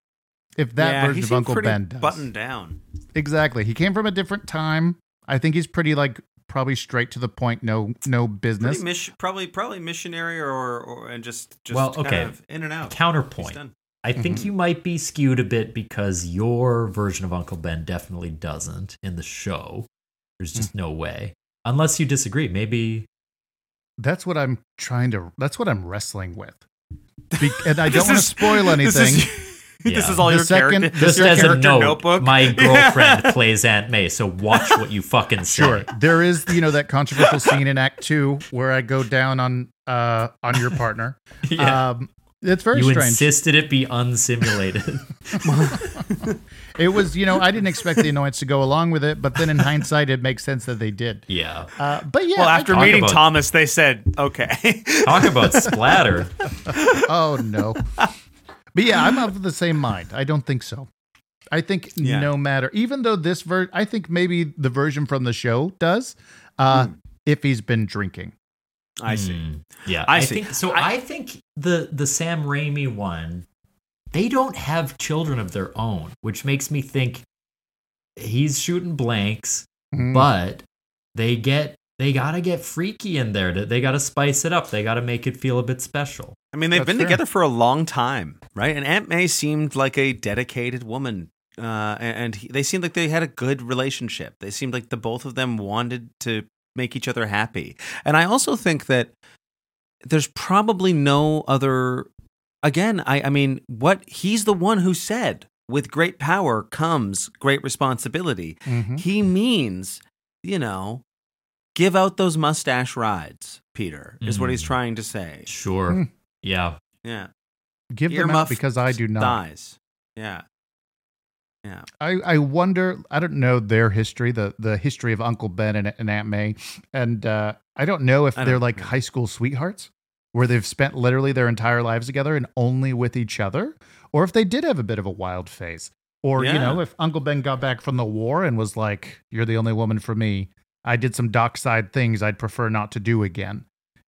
[SPEAKER 1] If that
[SPEAKER 2] yeah,
[SPEAKER 1] version of Uncle Ben does.
[SPEAKER 2] buttoned down.
[SPEAKER 1] Exactly. He came from a different time. I think he's pretty like probably straight to the point. No no business.
[SPEAKER 2] Pretty miss- probably probably missionary or, or and just just
[SPEAKER 3] Well,
[SPEAKER 2] kind
[SPEAKER 3] okay.
[SPEAKER 2] of in and out. He's
[SPEAKER 3] Counterpoint.
[SPEAKER 2] done.
[SPEAKER 3] I think
[SPEAKER 1] Mhm.
[SPEAKER 3] you might be skewed a bit because your version of Uncle Ben definitely doesn't in the show. There's just no way. Unless you disagree. Maybe
[SPEAKER 1] That's what I'm trying to. That's what I'm wrestling with. *laughs* Be- and I don't want to
[SPEAKER 2] is-
[SPEAKER 1] spoil *laughs*
[SPEAKER 2] This
[SPEAKER 1] anything.
[SPEAKER 2] is, *laughs* *laughs* this is all
[SPEAKER 1] The
[SPEAKER 2] your
[SPEAKER 1] second-
[SPEAKER 2] character.
[SPEAKER 3] just
[SPEAKER 2] your
[SPEAKER 3] as a
[SPEAKER 2] character
[SPEAKER 3] note,
[SPEAKER 2] notebook.
[SPEAKER 3] my
[SPEAKER 2] Yeah. *laughs*
[SPEAKER 3] girlfriend plays Aunt May, so watch what you fucking say.
[SPEAKER 1] Sure. There is, you know, that controversial scene in Act Two where I go down on uh on your partner. *laughs*
[SPEAKER 3] Yeah.
[SPEAKER 1] Um it's very
[SPEAKER 3] you
[SPEAKER 1] strange.
[SPEAKER 3] insisted it be unsimulated.
[SPEAKER 1] It was, you know, I didn't expect the annoyance to go along with it, but then in hindsight, it makes sense that they did.
[SPEAKER 3] yeah.
[SPEAKER 1] Uh, but yeah,
[SPEAKER 2] Well, after
[SPEAKER 3] talk
[SPEAKER 2] meeting
[SPEAKER 3] about-
[SPEAKER 2] Thomas, they said, "Okay."
[SPEAKER 3] Talk about splatter.
[SPEAKER 1] oh no. But yeah, I'm *laughs* of the same mind. I don't think so. I think
[SPEAKER 2] Yeah.
[SPEAKER 1] no matter, even though this ver, I think maybe the version from the show does, uh,
[SPEAKER 2] Hmm.
[SPEAKER 1] if he's been drinking.
[SPEAKER 2] I see.
[SPEAKER 3] Hmm. Yeah,
[SPEAKER 2] I
[SPEAKER 3] I,
[SPEAKER 2] see.
[SPEAKER 3] think so.
[SPEAKER 2] I-
[SPEAKER 3] I, think the the Sam Raimi one, they don't have children of their own, which makes me think he's shooting blanks,
[SPEAKER 1] Mm.
[SPEAKER 3] but they get they gotta get freaky in there. They gotta spice it up. They gotta make it feel a bit special.
[SPEAKER 2] I mean, they've
[SPEAKER 1] That's
[SPEAKER 2] been
[SPEAKER 1] fair.
[SPEAKER 2] together for a long time, right? And Aunt May seemed like a dedicated woman, uh, and and he, they seemed like they had a good relationship. They seemed like the both of them wanted to make each other happy. And I also think that there's probably no other. Again, I, I mean, what he's the one who said, "With great power comes great responsibility."
[SPEAKER 1] Mhm.
[SPEAKER 2] He means, you know, give out those mustache rides. Peter is what he's
[SPEAKER 3] Mm.
[SPEAKER 2] trying to say.
[SPEAKER 3] Sure.
[SPEAKER 1] Hmm.
[SPEAKER 3] Yeah.
[SPEAKER 2] Yeah.
[SPEAKER 1] Give them out because I do not.
[SPEAKER 2] Thighs. Yeah. Yeah.
[SPEAKER 1] I, I wonder. I don't know their history, the the history of Uncle Ben and, and Aunt May, and uh, I don't know if
[SPEAKER 2] I
[SPEAKER 1] they're
[SPEAKER 2] don't
[SPEAKER 1] like high school sweethearts, where they've spent literally their entire lives together and only with each other, or if they did have a bit of a wild phase, or you know, if Uncle Ben got back from the war and was like, "You're the only woman for me. I did some dockside things I'd prefer not to do again."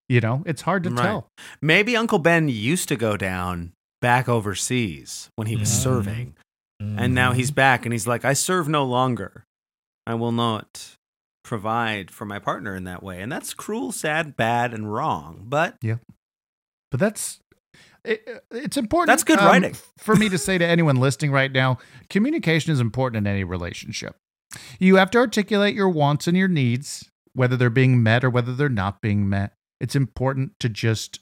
[SPEAKER 1] You know, it's hard to
[SPEAKER 2] Right.
[SPEAKER 1] tell.
[SPEAKER 2] Maybe Uncle Ben used to go down back overseas when he was
[SPEAKER 3] Mhm.
[SPEAKER 2] serving. And
[SPEAKER 3] Mm-hmm.
[SPEAKER 2] now he's back and he's like, I serve no longer. I will not provide for my partner in that way. And that's cruel, sad, bad, and wrong. But yeah,
[SPEAKER 1] But that's it, it's important.
[SPEAKER 2] That's good
[SPEAKER 1] um,
[SPEAKER 2] writing.
[SPEAKER 1] for me to say to anyone listening right now. Communication is important in any relationship. You have to articulate your wants and your needs, whether they're being met or whether they're not being met. It's important to just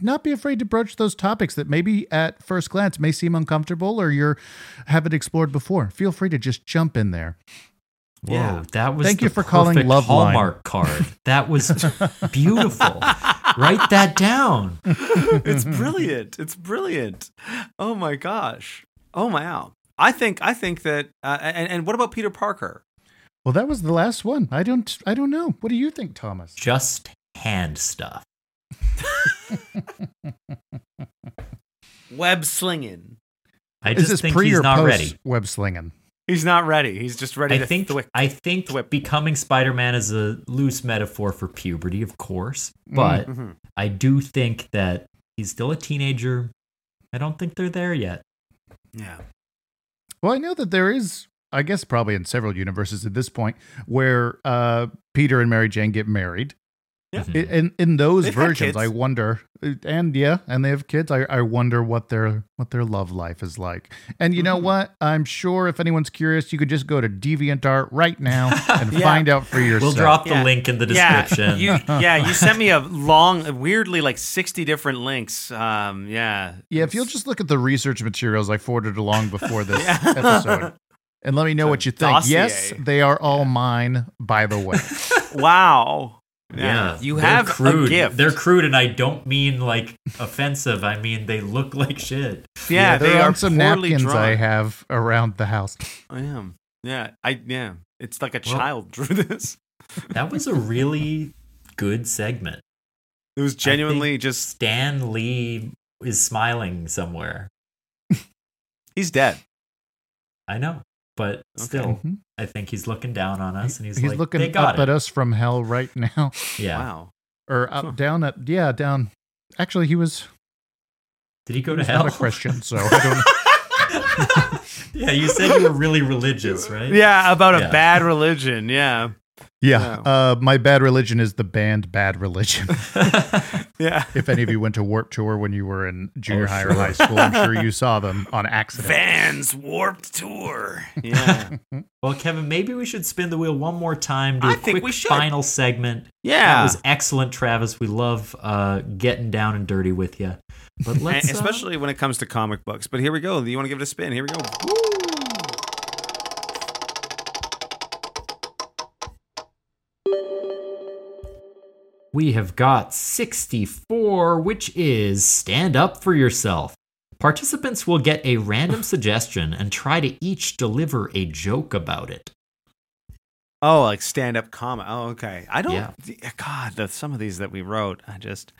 [SPEAKER 1] not be afraid to broach those topics that maybe at first glance may seem uncomfortable or you're haven't explored before. Feel free to just jump in there.
[SPEAKER 3] Whoa,
[SPEAKER 2] Yeah.
[SPEAKER 3] that was
[SPEAKER 1] Thank
[SPEAKER 3] the
[SPEAKER 1] you for calling
[SPEAKER 3] perfect
[SPEAKER 1] Loveline.
[SPEAKER 3] Hallmark card. That was *laughs* beautiful. Write that down.
[SPEAKER 2] it's brilliant. It's brilliant. Oh my gosh. Oh my wow. I think I think that uh, and, and what about Peter Parker?
[SPEAKER 1] Well, that was the last one. I don't I don't know. What do you think, Thomas?
[SPEAKER 3] Just hand stuff. *laughs*
[SPEAKER 2] Web slinging.
[SPEAKER 3] I
[SPEAKER 1] Is
[SPEAKER 3] just
[SPEAKER 1] this
[SPEAKER 3] think
[SPEAKER 1] pre
[SPEAKER 3] he's
[SPEAKER 1] or
[SPEAKER 3] not
[SPEAKER 1] post
[SPEAKER 3] ready.
[SPEAKER 1] web slinging?
[SPEAKER 2] He's not ready. He's just ready
[SPEAKER 3] I
[SPEAKER 2] to
[SPEAKER 3] think
[SPEAKER 2] thwick.
[SPEAKER 3] I think
[SPEAKER 2] thwick.
[SPEAKER 3] becoming Spider-Man is a loose metaphor for puberty, of course, but
[SPEAKER 2] Mhm.
[SPEAKER 3] I do think that he's still a teenager. I don't think they're there yet.
[SPEAKER 2] Yeah.
[SPEAKER 1] Well, I know that there is, I guess, probably in several universes at this point, where uh, Peter and Mary Jane get married.
[SPEAKER 2] Yeah.
[SPEAKER 3] Mhm.
[SPEAKER 1] In in those
[SPEAKER 2] They've
[SPEAKER 1] versions, I wonder, and yeah, and they have kids. I, I wonder what their what their love life is like. And you know
[SPEAKER 2] Mhm.
[SPEAKER 1] what? I'm sure if anyone's curious, you could just go to DeviantArt right now *laughs* and
[SPEAKER 2] Yeah.
[SPEAKER 1] find out for yourself.
[SPEAKER 3] We'll drop the
[SPEAKER 2] Yeah.
[SPEAKER 3] link in the description.
[SPEAKER 2] Yeah, you, yeah, you sent me a *laughs* long, weirdly like sixty different links. Um, yeah,
[SPEAKER 1] Yeah, if you'll just look at the research materials I forwarded along before this *laughs* episode, and let me know
[SPEAKER 2] It's
[SPEAKER 1] what you think. Yes, they are all mine, by the way.
[SPEAKER 2] wow,
[SPEAKER 3] Yeah,
[SPEAKER 2] you have
[SPEAKER 3] crude.
[SPEAKER 2] a gift.
[SPEAKER 3] They're crude, and I don't mean like offensive. I mean they look like shit.
[SPEAKER 2] yeah,
[SPEAKER 1] they're
[SPEAKER 2] they are
[SPEAKER 1] some
[SPEAKER 2] poorly
[SPEAKER 1] napkins
[SPEAKER 2] drawn.
[SPEAKER 1] I have around the house.
[SPEAKER 2] I am. Yeah, I yeah. It's like a
[SPEAKER 3] Well-
[SPEAKER 2] child *laughs* drew this.
[SPEAKER 3] That was a really good segment.
[SPEAKER 2] It was genuinely just
[SPEAKER 3] Stan Lee is smiling somewhere.
[SPEAKER 2] he's dead.
[SPEAKER 3] I know, but still,
[SPEAKER 1] Mhm.
[SPEAKER 3] I think he's looking down on us, and he's,
[SPEAKER 1] He's
[SPEAKER 3] like,
[SPEAKER 1] looking
[SPEAKER 3] "They got
[SPEAKER 1] up at us from hell right *laughs* now,
[SPEAKER 3] Yeah.
[SPEAKER 2] Wow.
[SPEAKER 1] or up
[SPEAKER 2] Huh.
[SPEAKER 1] down at yeah down. Actually, he was
[SPEAKER 3] Did he go
[SPEAKER 1] he
[SPEAKER 3] to
[SPEAKER 1] was
[SPEAKER 3] hell?
[SPEAKER 1] not a Christian, so I don't. *laughs*
[SPEAKER 3] yeah, you said you were really religious, right? *laughs*
[SPEAKER 2] Yeah, about a
[SPEAKER 3] Yeah.
[SPEAKER 2] bad religion. Yeah,
[SPEAKER 1] Yeah,
[SPEAKER 2] Yeah.
[SPEAKER 1] uh, my bad religion is the band Bad Religion. *laughs*
[SPEAKER 2] yeah.
[SPEAKER 1] if any of you went to Warp Tour when you were in junior
[SPEAKER 3] Oh,
[SPEAKER 1] high
[SPEAKER 3] sure.
[SPEAKER 1] or high school, I'm sure you *laughs* saw them on accident.
[SPEAKER 2] Vans Warped Tour. *laughs* Yeah,
[SPEAKER 3] well, Kevin, maybe we should spin the wheel one more time. Do
[SPEAKER 2] I
[SPEAKER 3] a
[SPEAKER 2] think
[SPEAKER 3] quick
[SPEAKER 2] we should.
[SPEAKER 3] final segment.
[SPEAKER 2] yeah.
[SPEAKER 3] That was excellent, Travis. We love uh, getting down and dirty with you. But let's uh,
[SPEAKER 2] especially when it comes to comic books. But here we go. You want to give it a spin? Here we go.
[SPEAKER 3] We have got 64, which is stand up for yourself. Participants will get a random *laughs* suggestion and try to each deliver a joke about it.
[SPEAKER 2] Oh, like stand up comedy. Oh, okay. I don't.
[SPEAKER 3] Yeah.
[SPEAKER 2] God, the, some of these that we wrote, I just.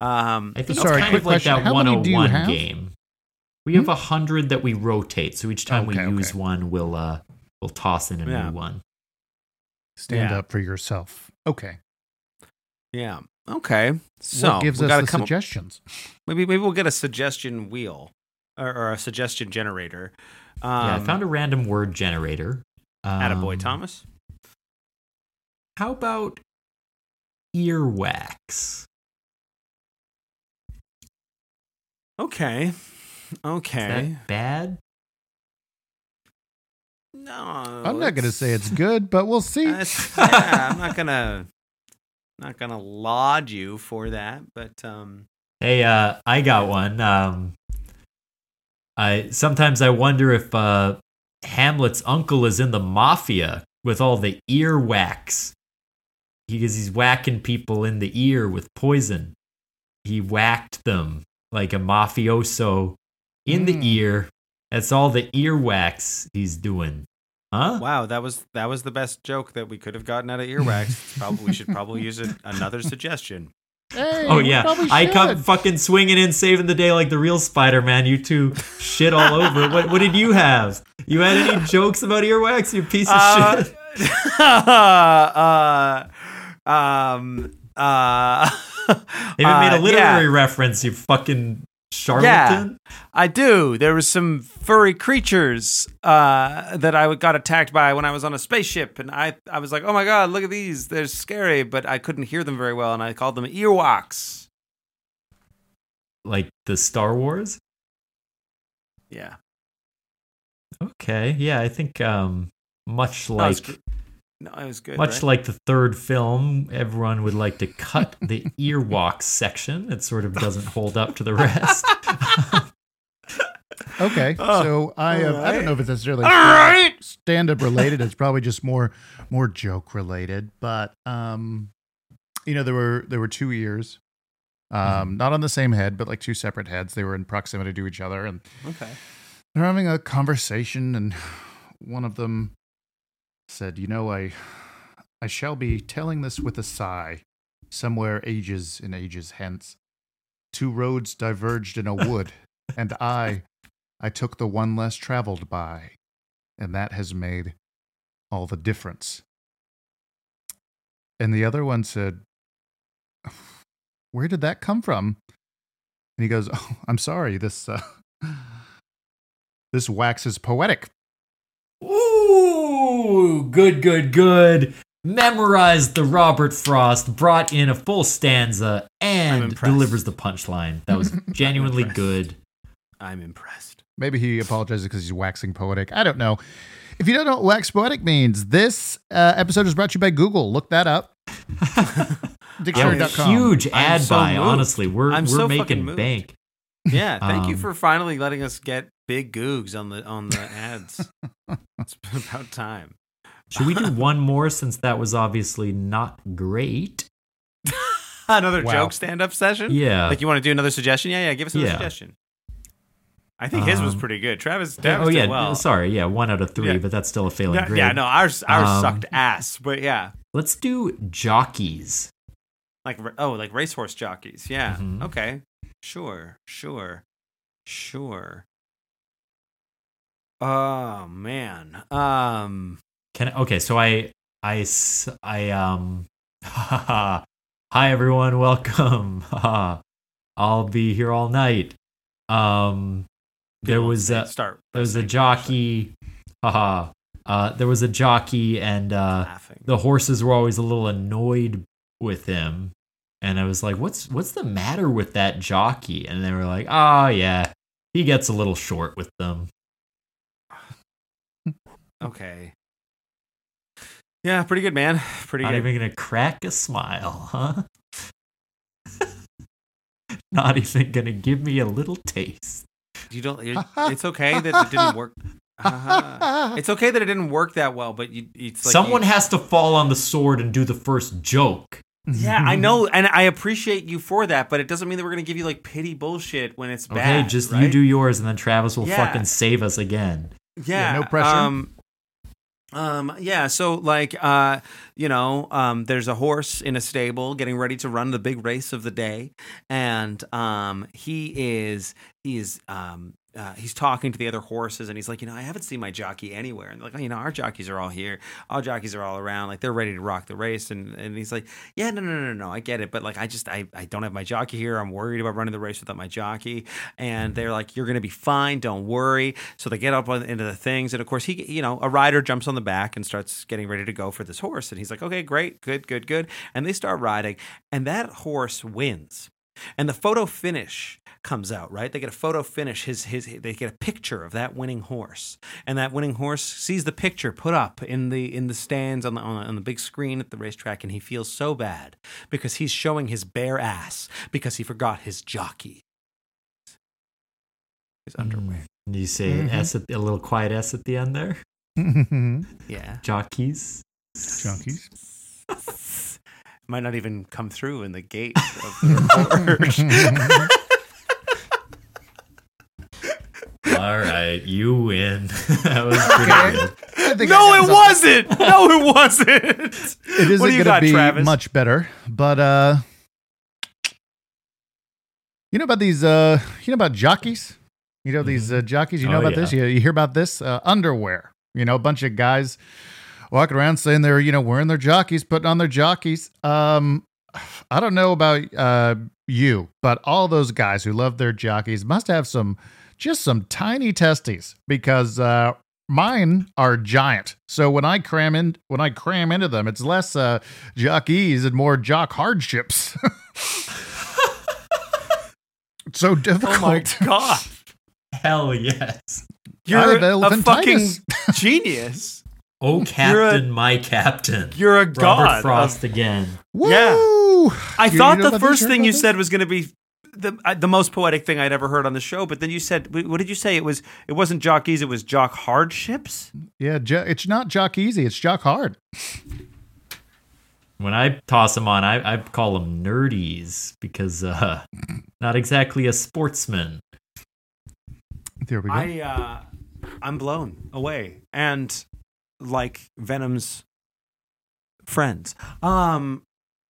[SPEAKER 2] Um,
[SPEAKER 3] I think
[SPEAKER 1] Sorry,
[SPEAKER 3] it's kind
[SPEAKER 1] quick
[SPEAKER 3] of like
[SPEAKER 1] question.
[SPEAKER 3] that
[SPEAKER 1] How many do
[SPEAKER 3] 101
[SPEAKER 1] have?
[SPEAKER 3] game. We have a hundred that we rotate, so each time
[SPEAKER 1] Okay,
[SPEAKER 3] we use
[SPEAKER 1] okay.
[SPEAKER 3] one, we'll uh, we'll toss in a
[SPEAKER 2] Yeah.
[SPEAKER 3] new one.
[SPEAKER 1] Stand
[SPEAKER 2] Yeah.
[SPEAKER 1] up for yourself. Okay.
[SPEAKER 2] Yeah. Okay. So
[SPEAKER 1] what gives
[SPEAKER 2] we
[SPEAKER 1] us
[SPEAKER 2] gotta
[SPEAKER 1] the
[SPEAKER 2] come up-
[SPEAKER 1] suggestions?
[SPEAKER 2] maybe maybe we'll get a suggestion wheel or, or a suggestion generator. Um,
[SPEAKER 3] yeah, I found a random word generator. Um,
[SPEAKER 2] Attaboy, Thomas.
[SPEAKER 3] How about earwax?
[SPEAKER 2] Okay.
[SPEAKER 3] Is
[SPEAKER 2] Okay.
[SPEAKER 3] that bad?
[SPEAKER 2] No,
[SPEAKER 1] I'm not going to say it's good, but we'll see. *laughs*
[SPEAKER 2] That's- yeah, I'm not gonna not gonna laud you for that, but um,
[SPEAKER 3] Hey, uh, I got one. Um, I sometimes I wonder if uh, Hamlet's uncle is in the mafia with all the earwax because he's whacking people in the ear with poison. He whacked them like a mafioso in
[SPEAKER 1] Mm.
[SPEAKER 3] the ear. That's all the earwax he's doing. Huh?
[SPEAKER 2] wow, that was that was the best joke that we could have gotten out of earwax. probably we should probably use it. Another suggestion.
[SPEAKER 1] Hey,
[SPEAKER 3] Oh yeah, I come fucking swinging in, saving the day like the real Spider-Man. You two shit all over. What what did you have? You had any *laughs* jokes about earwax? You piece of
[SPEAKER 2] Uh,
[SPEAKER 3] shit. *laughs*
[SPEAKER 2] uh, um, uh, *laughs*
[SPEAKER 3] Even made a
[SPEAKER 2] uh,
[SPEAKER 3] literary
[SPEAKER 2] yeah.
[SPEAKER 3] reference. You fucking charlatan.
[SPEAKER 2] I do. There was some furry creatures uh, that I got attacked by when I was on a spaceship, and I I was like, "Oh my god, look at these! They're scary," but I couldn't hear them very well, and I called them earwax.
[SPEAKER 3] Like the Star Wars.
[SPEAKER 2] Yeah,
[SPEAKER 3] Okay, yeah, I think um, much like
[SPEAKER 2] no, it was good.
[SPEAKER 3] much
[SPEAKER 2] right?
[SPEAKER 3] like the third film, everyone would like to cut the *laughs* earwax section. It sort of doesn't hold up to the rest. *laughs*
[SPEAKER 1] Okay, *laughs*
[SPEAKER 2] Oh,
[SPEAKER 1] so I uh, I don't know if it's necessarily
[SPEAKER 2] All right.
[SPEAKER 1] stand up related. It's probably just more more joke related. But um, you know, there were there were two ears, um,
[SPEAKER 2] Mm-hmm.
[SPEAKER 1] not on the same head, but like two separate heads. They were in proximity to each other, and
[SPEAKER 2] Okay.
[SPEAKER 1] they're having a conversation. And *sighs* one of them said, "You know, I I shall be telling this with a sigh. Somewhere ages and ages hence, two roads diverged in a wood, *laughs* and I." I took the one less traveled by, and that has made all the difference. And the other one said, Where did that come from? And he goes, Oh, I'm sorry, this uh, *laughs* this wax is poetic.
[SPEAKER 3] Ooh, good, good, good. memorized the Robert Frost, brought in a full stanza, and delivers the punchline. That was *laughs* genuinely good.
[SPEAKER 2] I'm impressed.
[SPEAKER 1] Maybe he apologizes because he's waxing poetic. I don't know. If you don't know what wax poetic means, this uh, episode is brought to you by Google. Look that up. *laughs*
[SPEAKER 3] Yeah,
[SPEAKER 1] Dictionary.com.
[SPEAKER 3] huge ad
[SPEAKER 2] so
[SPEAKER 3] buy.
[SPEAKER 2] moved.
[SPEAKER 3] Honestly, we're
[SPEAKER 2] I'm
[SPEAKER 3] we're
[SPEAKER 2] so
[SPEAKER 3] making bank.
[SPEAKER 2] Yeah, thank you
[SPEAKER 3] Um,
[SPEAKER 2] for finally letting us get big googs on the on the *laughs* ads. it's about time.
[SPEAKER 3] Should we do *laughs* one more since that was obviously not great? *laughs*
[SPEAKER 2] Another
[SPEAKER 1] Wow.
[SPEAKER 2] joke stand up session?
[SPEAKER 3] Yeah.
[SPEAKER 2] Like you want to do another suggestion? Yeah, yeah, give us another
[SPEAKER 3] Yeah.
[SPEAKER 2] suggestion. I think his was
[SPEAKER 3] Um,
[SPEAKER 2] pretty good. Travis,
[SPEAKER 3] oh yeah,
[SPEAKER 2] well.
[SPEAKER 3] sorry, yeah, one out of three,
[SPEAKER 2] Yeah.
[SPEAKER 3] but that's still a failing grade.
[SPEAKER 2] yeah, no, ours ours
[SPEAKER 3] Um,
[SPEAKER 2] sucked ass, but yeah.
[SPEAKER 3] Let's do jockeys.
[SPEAKER 2] Like oh, like racehorse jockeys. Yeah.
[SPEAKER 3] Mhm.
[SPEAKER 2] Okay. Sure. Sure. Sure. Oh man. Um
[SPEAKER 3] Can okay, so I I I um *laughs* hi everyone, welcome. *laughs* I'll be here all night. Um there was a
[SPEAKER 2] start.
[SPEAKER 3] there was a jockey haha. *laughs* Uh there was a jockey and uh the horses were always a little annoyed with him. And I was like, "What's what's the matter with that jockey?" And they were like, "Oh yeah, he gets a little short with them."
[SPEAKER 2] Okay. Yeah, pretty good, man. *sighs* Pretty
[SPEAKER 3] Not
[SPEAKER 2] good.
[SPEAKER 3] even gonna crack a smile, huh? *laughs* Not even gonna give me a little taste.
[SPEAKER 2] You don't. *laughs* It's okay that it didn't work. Uh-huh. *laughs* It's okay that it didn't work that well, but you, it's like
[SPEAKER 3] Someone
[SPEAKER 2] you-
[SPEAKER 3] has to fall on the sword and do the first joke.
[SPEAKER 2] yeah, I know, and I appreciate you for that, but it doesn't mean that we're gonna give you like pity bullshit when it's
[SPEAKER 3] Okay,
[SPEAKER 2] bad.
[SPEAKER 3] just you do yours, and then Travis will
[SPEAKER 2] Yeah.
[SPEAKER 3] fucking save us again.
[SPEAKER 2] Yeah,
[SPEAKER 1] no pressure.
[SPEAKER 2] Um, um, yeah. So like, uh, you know, um, there's a horse in a stable getting ready to run the big race of the day, and um, he is he is um. Uh, he's talking to the other horses and he's like, you know, I haven't seen my jockey anywhere. And they're like, oh, you know, our jockeys are all here. Our jockeys are all around. Like they're ready to rock the race. And, and he's like, yeah, no, no, no, no, I get it. But like, I just, I, I don't have my jockey here. I'm worried about running the race without my jockey. And they're like, you're going to be fine. Don't worry. So they get up on, into the things. And of course, he, you know, a rider jumps on the back and starts getting ready to go for this horse. And he's like, okay, great, good, good, good. And they start riding. And that horse wins. And the photo finish comes out, right? They get a photo finish. His his they get a picture of that winning horse, and that winning horse sees the picture put up in the in the stands on the on the, on the big screen at the racetrack, and he feels so bad because he's showing his bare ass because he forgot his jockey, his underwear. Mm.
[SPEAKER 3] You say an S at, a little quiet S at the end there. Mm-hmm.
[SPEAKER 2] Yeah,
[SPEAKER 3] Jockeys.
[SPEAKER 1] jockeys. *laughs*
[SPEAKER 2] might not even come through in the gate of *laughs* the report. *laughs*
[SPEAKER 3] All right, you win. *laughs* that was pretty good.
[SPEAKER 2] No, it wasn't. *laughs* No, it wasn't.
[SPEAKER 1] It isn't
[SPEAKER 2] what do you
[SPEAKER 1] going to be
[SPEAKER 2] Travis?
[SPEAKER 1] much better, but uh, you know about these? Uh, you know about jockeys? You know these uh, jockeys? You know
[SPEAKER 3] Oh,
[SPEAKER 1] about
[SPEAKER 3] yeah.
[SPEAKER 1] this? You, you hear about this? Uh, underwear. You know, a bunch of guys walking around saying they're you know wearing their jockeys, putting on their jockeys. Um, I don't know about uh you, but all those guys who love their jockeys must have some just some tiny testes because uh mine are giant. So when I cram in when I cram into them, it's less uh jock ease and more jock hardships. *laughs* So difficult.
[SPEAKER 2] Oh my god. *laughs*
[SPEAKER 3] Hell yes.
[SPEAKER 2] You're
[SPEAKER 1] I have
[SPEAKER 2] a fucking *laughs* genius.
[SPEAKER 3] Oh,
[SPEAKER 2] You're a-
[SPEAKER 3] Captain, my captain.
[SPEAKER 2] You're a
[SPEAKER 3] Robert
[SPEAKER 2] god.
[SPEAKER 3] Frost again.
[SPEAKER 1] Woo!
[SPEAKER 2] Yeah. I
[SPEAKER 1] You-
[SPEAKER 2] thought the first thing you said was going to be the uh, the most poetic thing I'd ever heard on the show, but then you said what did you say? It was it wasn't jockeys, it was jock hardships.
[SPEAKER 1] Yeah, jo- it's not jock easy, it's jock hard.
[SPEAKER 3] When I toss them on, I, I call them nerdies because uh, not exactly a sportsman.
[SPEAKER 1] There we go.
[SPEAKER 2] I uh, I'm blown away and like Venom's friends. Um,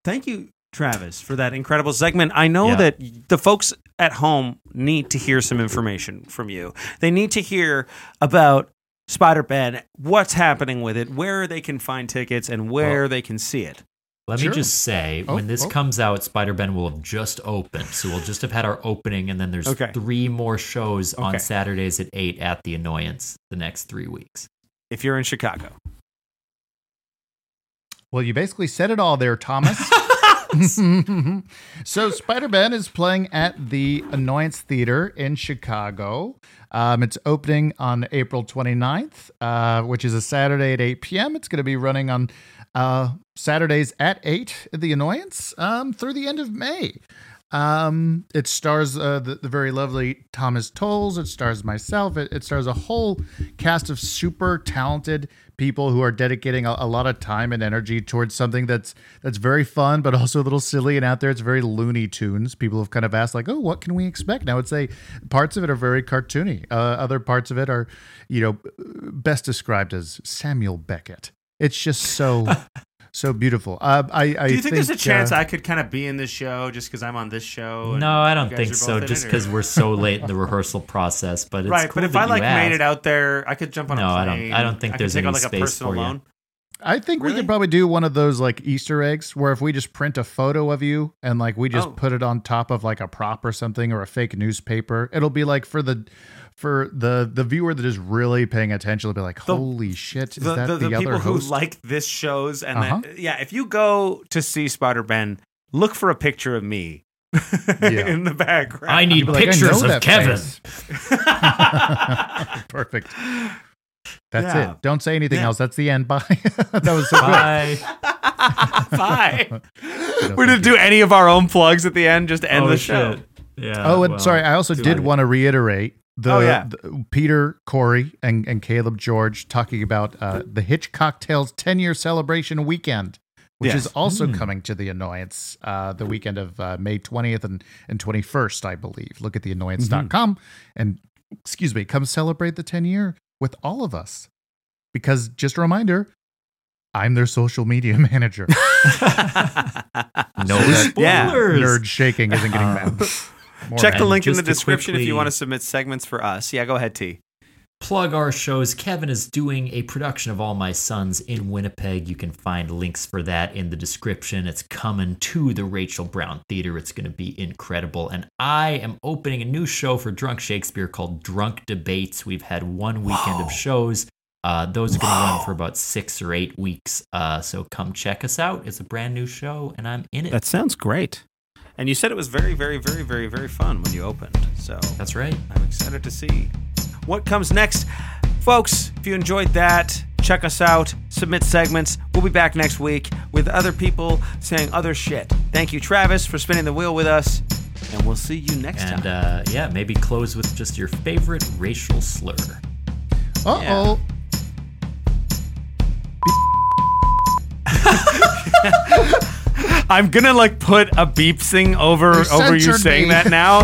[SPEAKER 2] thank you, Travis, for that incredible segment. I know
[SPEAKER 3] Yeah.
[SPEAKER 2] that the folks at home need to hear some information from you. They need to hear about Spider Ben, what's happening with it, where they can find tickets, and where they can see it.
[SPEAKER 3] Let
[SPEAKER 1] Sure.
[SPEAKER 3] me just say,
[SPEAKER 1] Oh,
[SPEAKER 3] when this
[SPEAKER 1] oh.
[SPEAKER 3] comes out, Spider Ben will have just opened. So we'll just have had our opening, and then there's
[SPEAKER 2] Okay.
[SPEAKER 3] three more shows on Saturdays at 8 at The Annoyance the next three weeks.
[SPEAKER 2] If you're in Chicago,
[SPEAKER 1] Well, you basically said it all there, Thomas. *laughs* *laughs* so Spider Man is playing at the Annoyance Theater in Chicago. Um, it's opening on April 29th, uh, which is a Saturday at 8 p.m. It's going to be running on uh, Saturdays at 8 at the Annoyance um, through the end of May. Um, it stars uh, the, the very lovely Thomas Tolles. It stars myself. It, it stars a whole cast of super talented people who are dedicating a, a, lot of time and energy towards something that's that's very fun, but also a little silly and out there. It's very Looney Tunes. People have kind of asked like, "Oh, what can we expect?" Now, I would say parts of it are very cartoony. Uh, other parts of it are, you know, best described as Samuel Beckett. It's just so *laughs* so beautiful. Uh, I, I
[SPEAKER 2] Do you think,
[SPEAKER 1] think
[SPEAKER 2] there's a chance
[SPEAKER 1] uh,
[SPEAKER 2] I could kind of be in this show just because I'm on this show?
[SPEAKER 3] No, I don't think so. Just because we're so *laughs* late in the rehearsal process, but it's
[SPEAKER 2] right,
[SPEAKER 3] cool
[SPEAKER 2] but if
[SPEAKER 3] that
[SPEAKER 2] I like
[SPEAKER 3] you
[SPEAKER 2] made it out there, I could jump on
[SPEAKER 3] No, I don't- I don't think
[SPEAKER 2] I
[SPEAKER 3] there's any
[SPEAKER 2] on like a
[SPEAKER 3] space
[SPEAKER 2] personal
[SPEAKER 3] for you.
[SPEAKER 2] loan.
[SPEAKER 1] I think we could probably do one of those like Easter eggs where if we just print a photo of you and like we just
[SPEAKER 2] Oh.
[SPEAKER 1] put it on top of like a prop or something or a fake newspaper, it'll be like for the for the the viewer that is really paying attention, it'll be like,
[SPEAKER 2] The-
[SPEAKER 1] holy shit, is
[SPEAKER 2] The,
[SPEAKER 1] that
[SPEAKER 2] the,
[SPEAKER 1] the,
[SPEAKER 2] the,
[SPEAKER 1] other
[SPEAKER 2] people
[SPEAKER 1] host?
[SPEAKER 2] who like this shows and
[SPEAKER 1] Uh-huh.
[SPEAKER 2] then, yeah, if you go to see Spider Ben, look for a picture of me *laughs*
[SPEAKER 1] Yeah.
[SPEAKER 2] in the background.
[SPEAKER 3] I need
[SPEAKER 1] You'll like, I
[SPEAKER 3] pictures
[SPEAKER 1] know
[SPEAKER 3] of Kevin. *laughs*
[SPEAKER 1] Perfect. That's
[SPEAKER 2] Yeah.
[SPEAKER 1] it. Don't say anything
[SPEAKER 2] Yeah.
[SPEAKER 1] else. That's the end. *laughs* Bye. that was so good.
[SPEAKER 3] Bye.
[SPEAKER 2] Bye. We didn't do any of our own plugs at the end just end
[SPEAKER 3] oh,
[SPEAKER 2] the show.
[SPEAKER 3] shit. Yeah.
[SPEAKER 1] Oh, and
[SPEAKER 3] well,
[SPEAKER 1] sorry, I also did want to reiterate the,
[SPEAKER 2] Oh, yeah.
[SPEAKER 1] the- Peter, Corey, and, and Caleb George talking about uh, the Hitch Cocktails 10 year celebration weekend, which
[SPEAKER 2] Yes.
[SPEAKER 1] is also
[SPEAKER 3] Mm.
[SPEAKER 1] coming to the Annoyance uh, the weekend of uh, May 20th and, and 21st, I believe. Look at theannoyance.com and, excuse me, come celebrate the 10 year with all of us. Because just a reminder, I'm their social media *laughs* manager. *laughs*
[SPEAKER 3] No
[SPEAKER 2] Yeah.
[SPEAKER 3] spoilers.
[SPEAKER 1] Nerd shaking isn't getting
[SPEAKER 3] Uh,
[SPEAKER 1] mad. *laughs* More
[SPEAKER 2] Check the link in the
[SPEAKER 3] just to
[SPEAKER 2] description if you want to submit segments for us. Yeah, go ahead, T.
[SPEAKER 3] plug our shows. Kevin is doing a production of All My Sons in Winnipeg. You can find links for that in the description. It's coming to the Rachel Browne Theater. It's going to be incredible. And I am opening a new show for Drunk Shakespeare called Drunk Debates. We've had one weekend of shows. Uh, those are going to run for about six or eight weeks. Uh, so come check us out. It's a brand new show, and I'm in it.
[SPEAKER 2] That sounds great. And you said it was very, very, very, very, very fun when you opened. So
[SPEAKER 3] That's right.
[SPEAKER 2] I'm excited to see what comes next. Folks, if you enjoyed that, check us out, submit segments. We'll be back next week with other people saying other shit. Thank you, Travis, for spinning the wheel with us. And we'll see you next
[SPEAKER 3] And
[SPEAKER 2] time.
[SPEAKER 3] And uh, yeah, maybe close with just your favorite racial slur.
[SPEAKER 1] Uh oh. *laughs* *laughs*
[SPEAKER 2] I'm gonna like put a beep thing over over you saying
[SPEAKER 1] me.
[SPEAKER 2] that now.